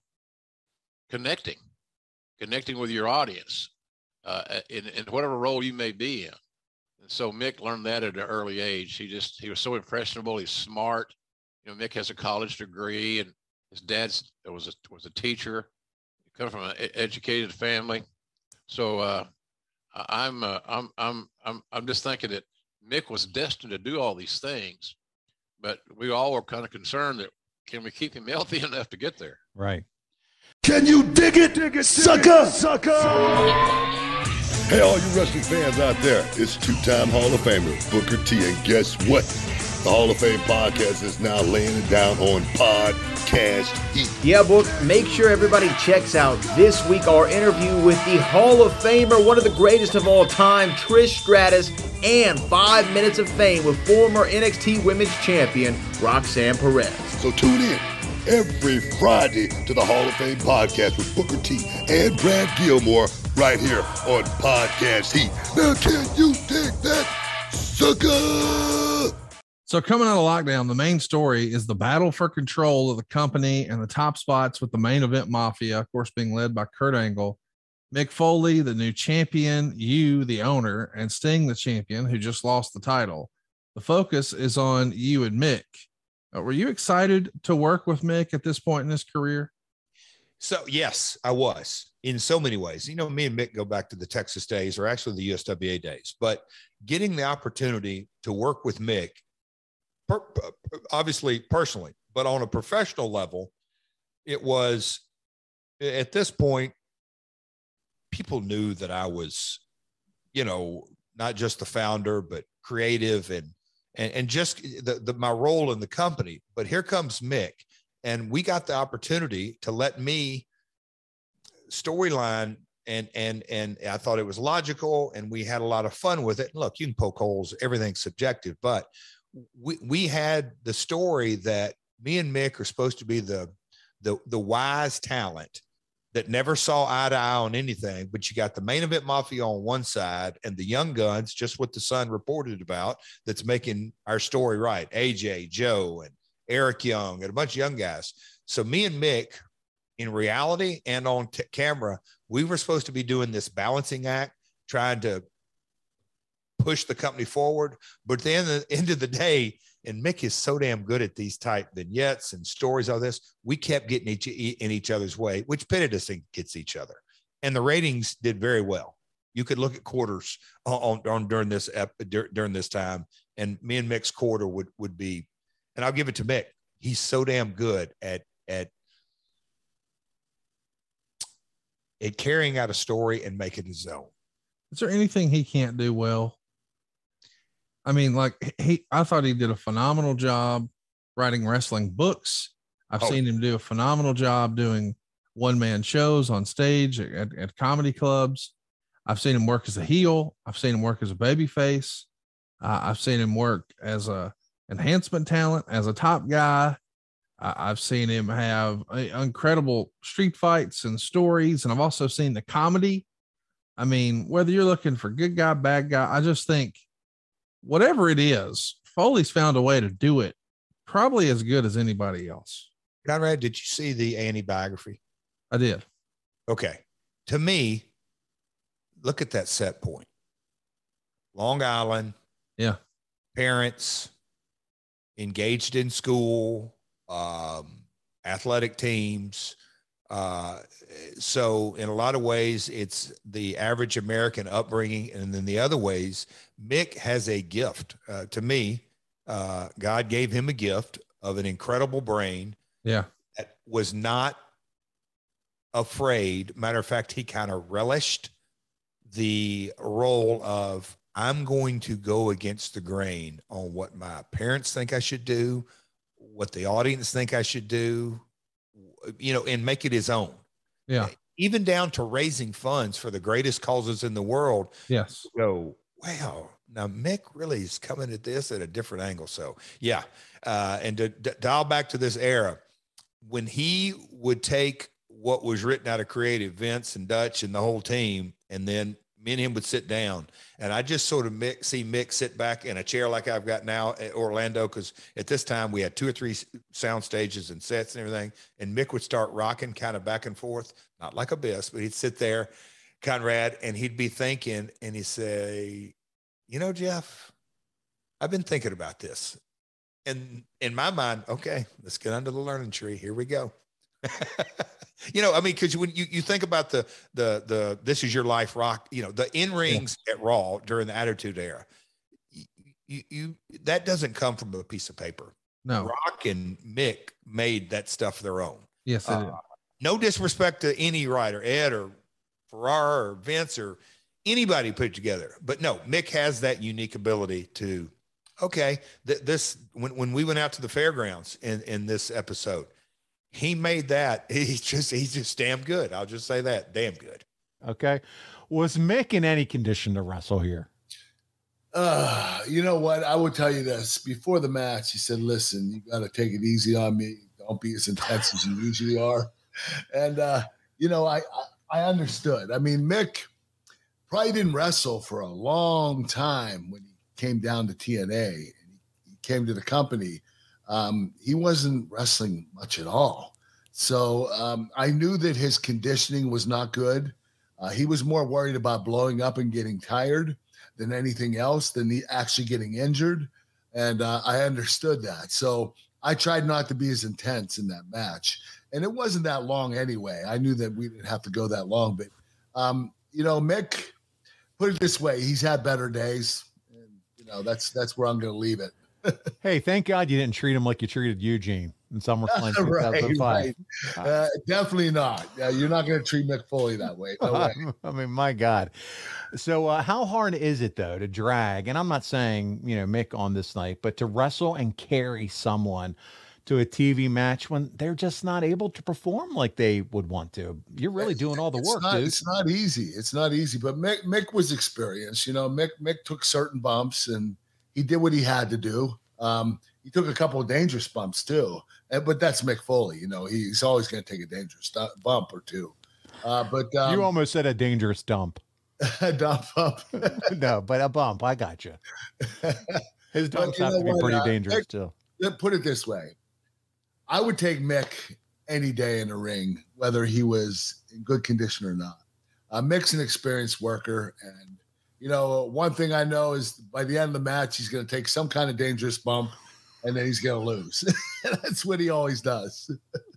connecting, connecting with your audience uh, in, in whatever role you may be in. And so Mick learned that at an early age. He just, he was so impressionable. He's smart you know, Mick has a college degree, and his dad was a was a teacher. He come from an educated family, so uh, I'm uh, I'm I'm I'm I'm just thinking that Mick was destined to do all these things, but we all were kind of concerned that can we keep him healthy enough to get there? Right. Can you dig it, dig it, sucker, sucker? Hey, all you wrestling fans out there, it's two-time Hall of Famer Booker T, and guess what? The Hall of Fame podcast is now laying it down on Podcast Heat. Yeah, book. Make sure everybody checks out this week our interview with the Hall of Famer, one of the greatest of all time, Trish Stratus, and five minutes of fame with former NXT Women's Champion Roxanne Perez. So tune in every Friday to the Hall of Fame podcast with Booker T and Brad Gilmore right here on Podcast Heat. Now, can you dig that, sucker? So coming out of lockdown, the main story is the battle for control of the company and the top spots with the main event mafia, of course, being led by Kurt Angle, Mick Foley, the new champion, you, the owner, and Sting, the champion, who just lost the title. The focus is on you and Mick. Uh, were you excited to work with Mick at this point in his career? So yes, I was in so many ways. You know, me and Mick go back to the Texas days, or actually the USWA days. But getting the opportunity to work with Mick per, obviously personally, but on a professional level, it was at this point, people knew that I was, you know, not just the founder, but creative and and, and just the, the my role in the company. But here comes Mick, and we got the opportunity to let me storyline and and and I thought it was logical, and we had a lot of fun with it. Look, you can poke holes; everything's subjective, but we we had the story that me and Mick are supposed to be the the the wise talent that never saw eye to eye on anything, but you got the main event mafia on one side and the young guns, just what the Sun reported about, that's making our story right. AJ, Joe, and Eric Young, and a bunch of young guys. So me and Mick, in reality and on t- camera, we were supposed to be doing this balancing act, trying to push the company forward. But at the end of the, end of the day, and Mick is so damn good at these type vignettes and stories of this. We kept getting each in each other's way, which pitted us against each other, and the ratings did very well. You could look at quarters on, on during this ep, during this time, and me and Mick's quarter would would be, and I'll give it to Mick. He's so damn good at at at carrying out a story and making his own. Is there anything he can't do well? I mean, like he, I thought he did a phenomenal job writing wrestling books. I've oh. seen him do a phenomenal job doing one man shows on stage at, at, comedy clubs. I've seen him work as a heel. I've seen him work as a baby face. Uh, I've seen him work as a enhancement talent, as a top guy. Uh, I've seen him have a, incredible street fights and stories, and I've also seen the comedy. I mean, whether you're looking for good guy, bad guy, I just think whatever it is, Foley's found a way to do it probably as good as anybody else. Conrad, did you see the A&E biography? I did. Okay. To me, look at that set point. Long Island. Yeah. Parents engaged in school, um, athletic teams, Uh, so in a lot of ways, it's the average American upbringing, and then the other ways, Mick has a gift. Uh, to me, uh, God gave him a gift of an incredible brain. Yeah, that was not afraid. Matter of fact, he kind of relished the role of I'm going to go against the grain on what my parents think I should do, what the audience think I should do, you know, and make it his own. Yeah. Even down to raising funds for the greatest causes in the world. Yes. Go, wow. Now Mick really is coming at this at a different angle. So yeah. Uh, and to, dial back to this era, when he would take what was written out of creative Vince and Dutch and the whole team, and then me and him would sit down and I just sort of see Mick sit back in a chair like I've got now at Orlando. Cause at this time we had two or three sound stages and sets and everything. And Mick would start rocking kind of back and forth, not like Abyss, but he'd sit there, Conrad, and he'd be thinking and he'd say, you know, Jeff, I've been thinking about this. And in my mind, okay, let's get under the learning tree. Here we go. you know, I mean, because when you, you think about the the the this is your life rock, you know, the in rings yeah. at Raw during the Attitude Era, you, you that doesn't come from a piece of paper. No, Rock and Mick made that stuff their own. Yes, uh, no disrespect to any writer, Ed or Ferrara or Vince or anybody put it together, but no, Mick has that unique ability to. Okay, th- this when when we went out to the fairgrounds in in this episode he made that. He's just he's just damn good. I'll just say that. Damn good. Okay. Was Mick in any condition to wrestle here? Uh, you know what? I will tell you this. Before the match, he said, Listen, you gotta take it easy on me. Don't be as intense as you usually are. And uh, you know, I, I I understood. I mean, Mick probably didn't wrestle for a long time when he came down to TNA and he came to the company um, he wasn't wrestling much at all. So um, I knew that his conditioning was not good. Uh, he was more worried about blowing up and getting tired than anything else, than he actually getting injured. And uh, I understood that. So I tried not to be as intense in that match. And it wasn't that long anyway. I knew that we didn't have to go that long. But, um, you know, Mick, put it this way, he's had better days. And, you know, that's that's where I'm going to leave it hey, thank God you didn't treat him like you treated Eugene in SummerSlam 2005. right. Uh, definitely not. Uh, you're not going to treat Mick Foley that way. No way. I mean, my God. So, uh, how hard is it though to drag? And I'm not saying you know Mick on this night, but to wrestle and carry someone to a TV match when they're just not able to perform like they would want to. You're really doing all the it's work, not, dude. It's not easy. It's not easy. But Mick, Mick was experienced. You know, Mick Mick took certain bumps and he did what he had to do. Um, he took a couple of dangerous bumps too, and, but that's Mick Foley. You know, he's always going to take a dangerous bump or two. Uh, but um, you almost said a dangerous dump. a dump bump. no, but a bump. I got you. His dumps have to be what, pretty uh, dangerous Mick, too. Put it this way: I would take Mick any day in the ring, whether he was in good condition or not. Uh, Mick's an experienced worker, and you know, one thing I know is by the end of the match, he's going to take some kind of dangerous bump and then he's going to lose. That's what he always does.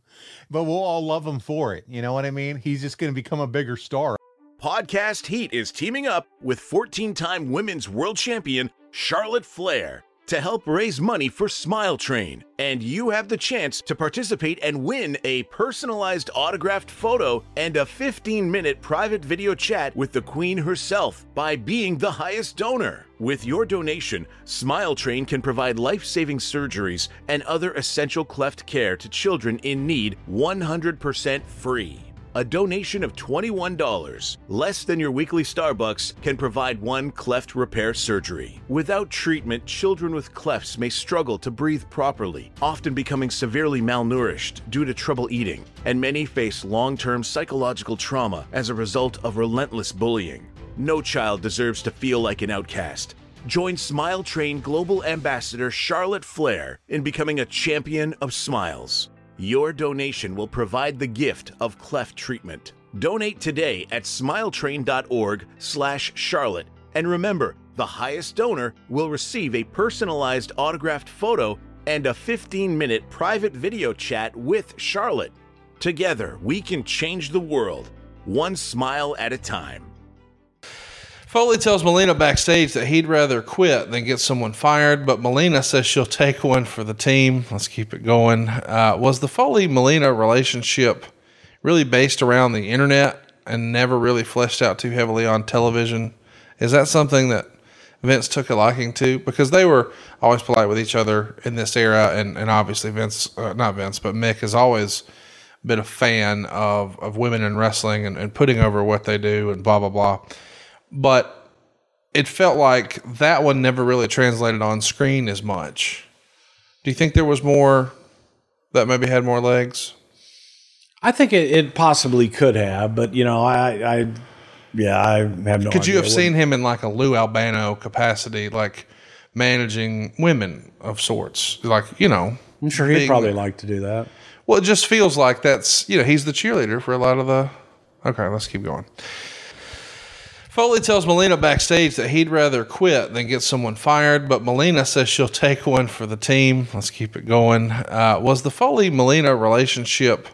but we'll all love him for it. You know what I mean? He's just going to become a bigger star. Podcast Heat is teaming up with 14 time women's world champion Charlotte Flair to help raise money for Smile Train. And you have the chance to participate and win a personalized autographed photo and a 15 minute private video chat with the Queen herself by being the highest donor. With your donation, Smile Train can provide life saving surgeries and other essential cleft care to children in need 100% free. A donation of $21, less than your weekly Starbucks, can provide one cleft repair surgery. Without treatment, children with clefts may struggle to breathe properly, often becoming severely malnourished due to trouble eating, and many face long term psychological trauma as a result of relentless bullying. No child deserves to feel like an outcast. Join Smile Train Global Ambassador Charlotte Flair in becoming a champion of smiles. Your donation will provide the gift of cleft treatment. Donate today at smiletrain.org/charlotte and remember, the highest donor will receive a personalized autographed photo and a 15-minute private video chat with Charlotte. Together, we can change the world, one smile at a time. Foley tells Melina backstage that he'd rather quit than get someone fired, but Melina says she'll take one for the team. Let's keep it going. Uh, was the Foley Melina relationship really based around the internet and never really fleshed out too heavily on television? Is that something that Vince took a liking to? Because they were always polite with each other in this era, and, and obviously Vince, uh, not Vince, but Mick has always been a fan of, of women in wrestling and, and putting over what they do and blah, blah, blah but it felt like that one never really translated on screen as much. Do you think there was more that maybe had more legs? I think it, it possibly could have, but you know, I, I yeah, I have no. Could you have seen him in like a Lou Albano capacity, like managing women of sorts? Like, you know, I'm sure he'd being- probably like to do that. Well, it just feels like that's, you know, he's the cheerleader for a lot of the. Okay, let's keep going. Foley tells Melina backstage that he'd rather quit than get someone fired, but Melina says she'll take one for the team. Let's keep it going. Uh, was the Foley Melina relationship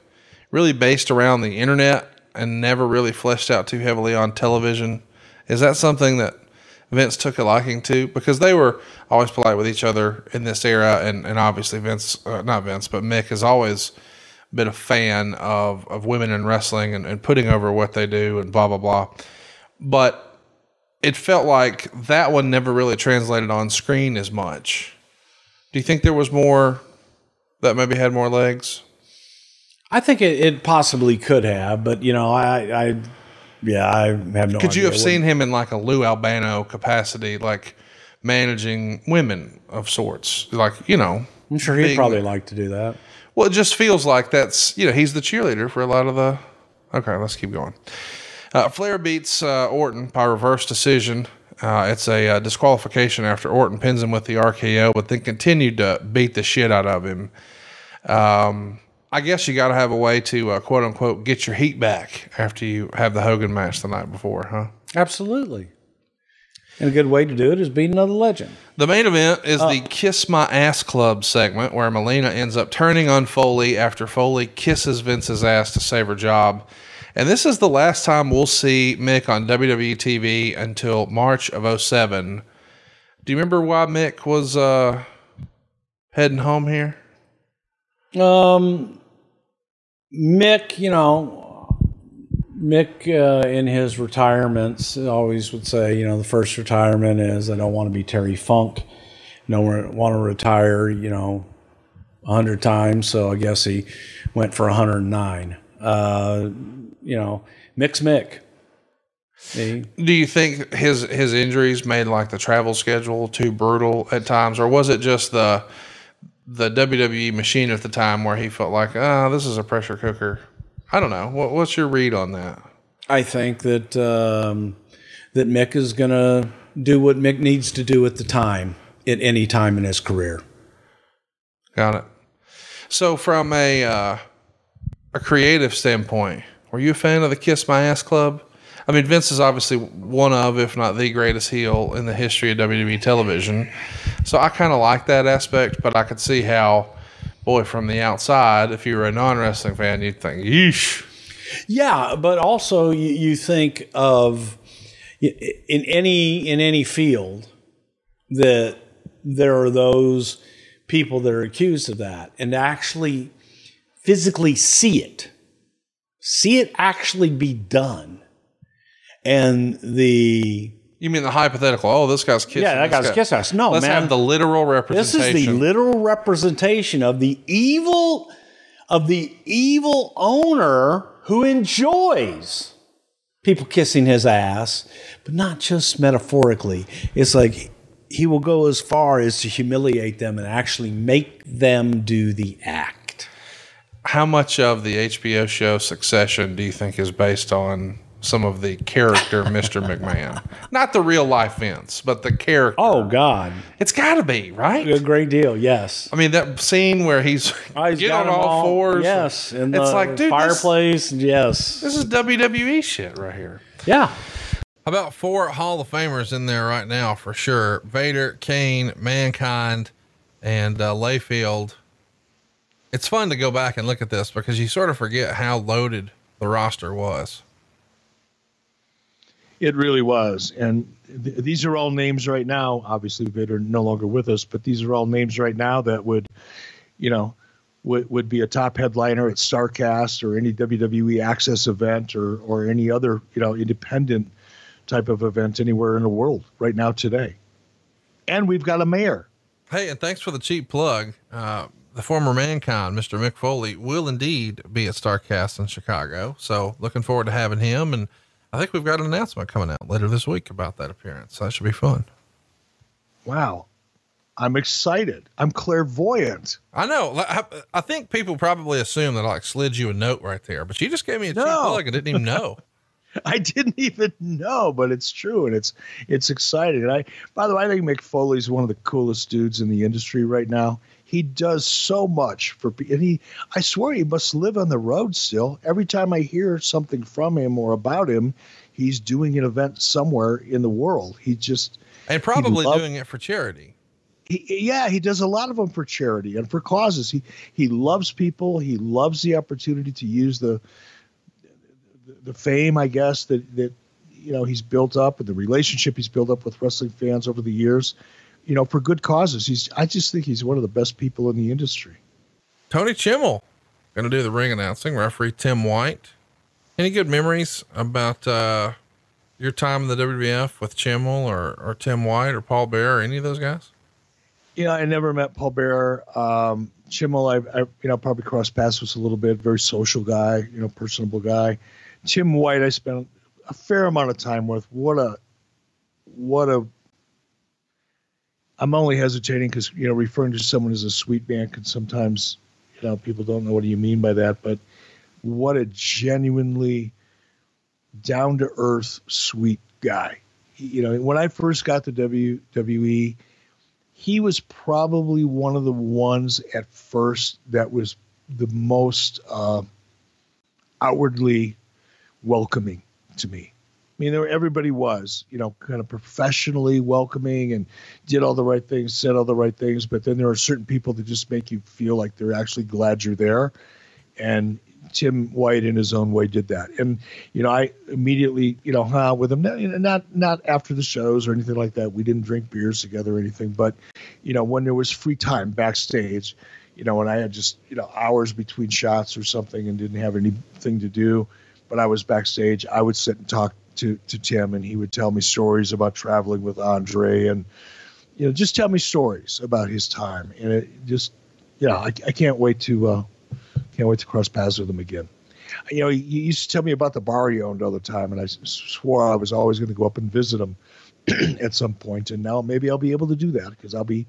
really based around the internet and never really fleshed out too heavily on television? Is that something that Vince took a liking to? Because they were always polite with each other in this era, and, and obviously Vince, uh, not Vince, but Mick has always been a fan of, of women in wrestling and, and putting over what they do and blah, blah, blah but it felt like that one never really translated on screen as much. Do you think there was more that maybe had more legs? I think it, it possibly could have, but you know, I, I yeah, I have no. Could you have seen him in like a Lou Albano capacity, like managing women of sorts? Like, you know, I'm sure he'd being- probably like to do that. Well, it just feels like that's, you know, he's the cheerleader for a lot of the. Okay, let's keep going. Uh, Flair beats uh, Orton by reverse decision. Uh, it's a uh, disqualification after Orton pins him with the RKO, but then continued to beat the shit out of him. Um, I guess you got to have a way to uh, quote unquote get your heat back after you have the Hogan match the night before, huh? Absolutely. And a good way to do it is beat another legend. The main event is the Kiss My Ass Club segment where Melina ends up turning on Foley after Foley kisses Vince's ass to save her job. And this is the last time we'll see Mick on WWE TV until March of 07. Do you remember why Mick was uh, heading home here? Um, Mick, you know, Mick uh, in his retirements always would say, you know, the first retirement is I don't want to be Terry Funk. I don't want to retire, you know, a hundred times. So I guess he went for 109. Uh, you know, Mick's Mick. He, Do you think his his injuries made like the travel schedule too brutal at times, or was it just the the WWE machine at the time where he felt like, ah, this is a pressure cooker? I don't know. What, what's your read on that? I think that um, that Mick is going to do what Mick needs to do at the time, at any time in his career. Got it. So, from a uh, a creative standpoint, were you a fan of the Kiss My Ass Club? I mean, Vince is obviously one of, if not the greatest heel in the history of WWE television. So I kind of like that aspect, but I could see how, boy, from the outside, if you were a non wrestling fan, you'd think, yeesh. Yeah, but also you, you think of in any in any field that there are those people that are accused of that, and actually physically see it, see it actually be done, and the You mean the hypothetical? Oh, this guy's kissing. Yeah, that guy's guy. kissing us. No, Let's man. have the literal representation. This is the literal representation of the evil of the evil owner who enjoys people kissing his ass, but not just metaphorically. It's like he will go as far as to humiliate them and actually make them do the act. How much of the HBO show Succession do you think is based on some of the character Mr. McMahon? Not the real life Vince, but the character. Oh God, it's got to be right. A great deal, yes. I mean that scene where he's, he's get on them all, fours. Yes, in it's the like dude, this- fireplace. yes, This is WWE shit right here. Yeah. About four Hall of Famers in there right now for sure. Vader, Kane, Mankind, and uh, Layfield. It's fun to go back and look at this because you sort of forget how loaded the roster was. It really was. And th- these are all names right now. Obviously, Vader no longer with us, but these are all names right now that would, you know, would, would be a top headliner at Starcast or any WWE Access event or, or any other, you know, independent type of event anywhere in the world right now today. And we've got a mayor. Hey, and thanks for the cheap plug. Uh, the former Mankind, Mr. Mick Foley, will indeed be at Starcast in Chicago. So looking forward to having him. And I think we've got an announcement coming out later this week about that appearance. That should be fun. Wow. I'm excited. I'm clairvoyant. I know. I, I think people probably assume that I like slid you a note right there, but you just gave me a cheap No. plug. I didn't even know. I didn't even know, but it's true and it's it's exciting. And I by the way, I think Mick Foley's one of the coolest dudes in the industry right now. He does so much for people. and he I swear he must live on the road still. Every time I hear something from him or about him, he's doing an event somewhere in the world. He just And probably love- doing it for charity. he, yeah, he does a lot of them for charity and for causes. He he loves people. He loves the opportunity to use the the, the fame, I guess that that you know he's built up and the relationship he's built up with wrestling fans over the years. You know, for good causes. He's I just think he's one of the best people in the industry. Tony Chimel going to do the ring announcing. Referee Tim White. Any good memories about uh, your time in the WWF with Chimel or, or Tim White or Paul Bearer or any of those guys? You know, I never met Paul Bearer. Um, Chimel, I, I, you know, probably crossed paths with a little bit. Very social guy, you know, personable guy. Tim White, I spent a fair amount of time with. What a, what a. I'm only hesitating because you know referring to someone as a sweet man can sometimes, you know, people don't know what do you mean by that. But what a genuinely down to earth, sweet guy. He- You know, when I first got to WWE, he was probably one of the ones at first that was the most uh, outwardly welcoming to me. I mean, there, everybody was, you know, kind of professionally welcoming and did all the right things, said all the right things. But then there are certain people that just make you feel like they're actually glad you're there. And Tim White, in his own way, did that. And you know, I immediately, you know, hung out with him. Not not after the shows or anything like that. We didn't drink beers together or anything. But you know, when there was free time backstage, you know, when I had just you know hours between shots or something and didn't have anything to do, but I was backstage, I would sit and talk to to Tim, and he would tell me stories about traveling with Andre and you know, just tell me stories about his time. And it just, yeah, I, I can't wait to, uh, can't wait to cross paths with him again. You know, he, he used to tell me about the bar he owned all the time, and I swore I was always going to go up and visit him at some point. And now maybe I'll be able to do that because I'll be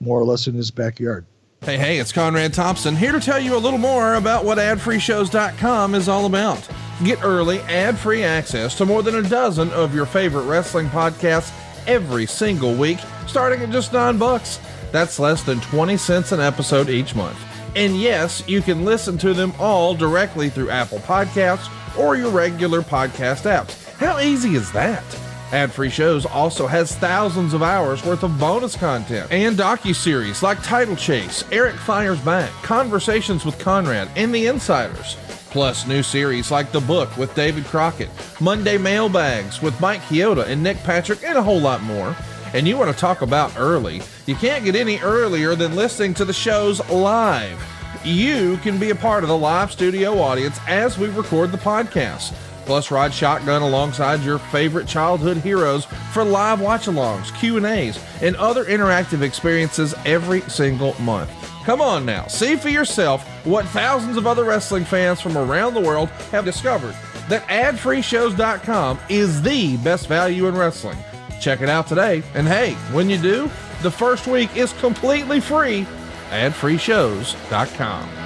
more or less in his backyard. Hey, hey, it's Conrad Thompson here to tell you a little more about what adfreeshows.com is all about. Get early, ad free access to more than a dozen of your favorite wrestling podcasts every single week, starting at just nine bucks. That's less than 20 cents an episode each month. And yes, you can listen to them all directly through Apple Podcasts or your regular podcast apps. How easy is that? Ad Free Shows also has thousands of hours worth of bonus content and docu-series like Title Chase, Eric Fires Back, Conversations with Conrad, and The Insiders. Plus new series like The Book with David Crockett, Monday Mailbags with Mike Chioda and Nick Patrick, and a whole lot more. And you want to talk about early? You can't get any earlier than listening to the shows live. You can be a part of the live studio audience as we record the podcast. Plus, ride shotgun alongside your favorite childhood heroes for live watch-alongs, Q&As, and other interactive experiences every single month. Come on now, see for yourself what thousands of other wrestling fans from around the world have discovered that adfreeshows.com is the best value in wrestling. Check it out today. And hey, when you do, the first week is completely free. Adfreeshows.com.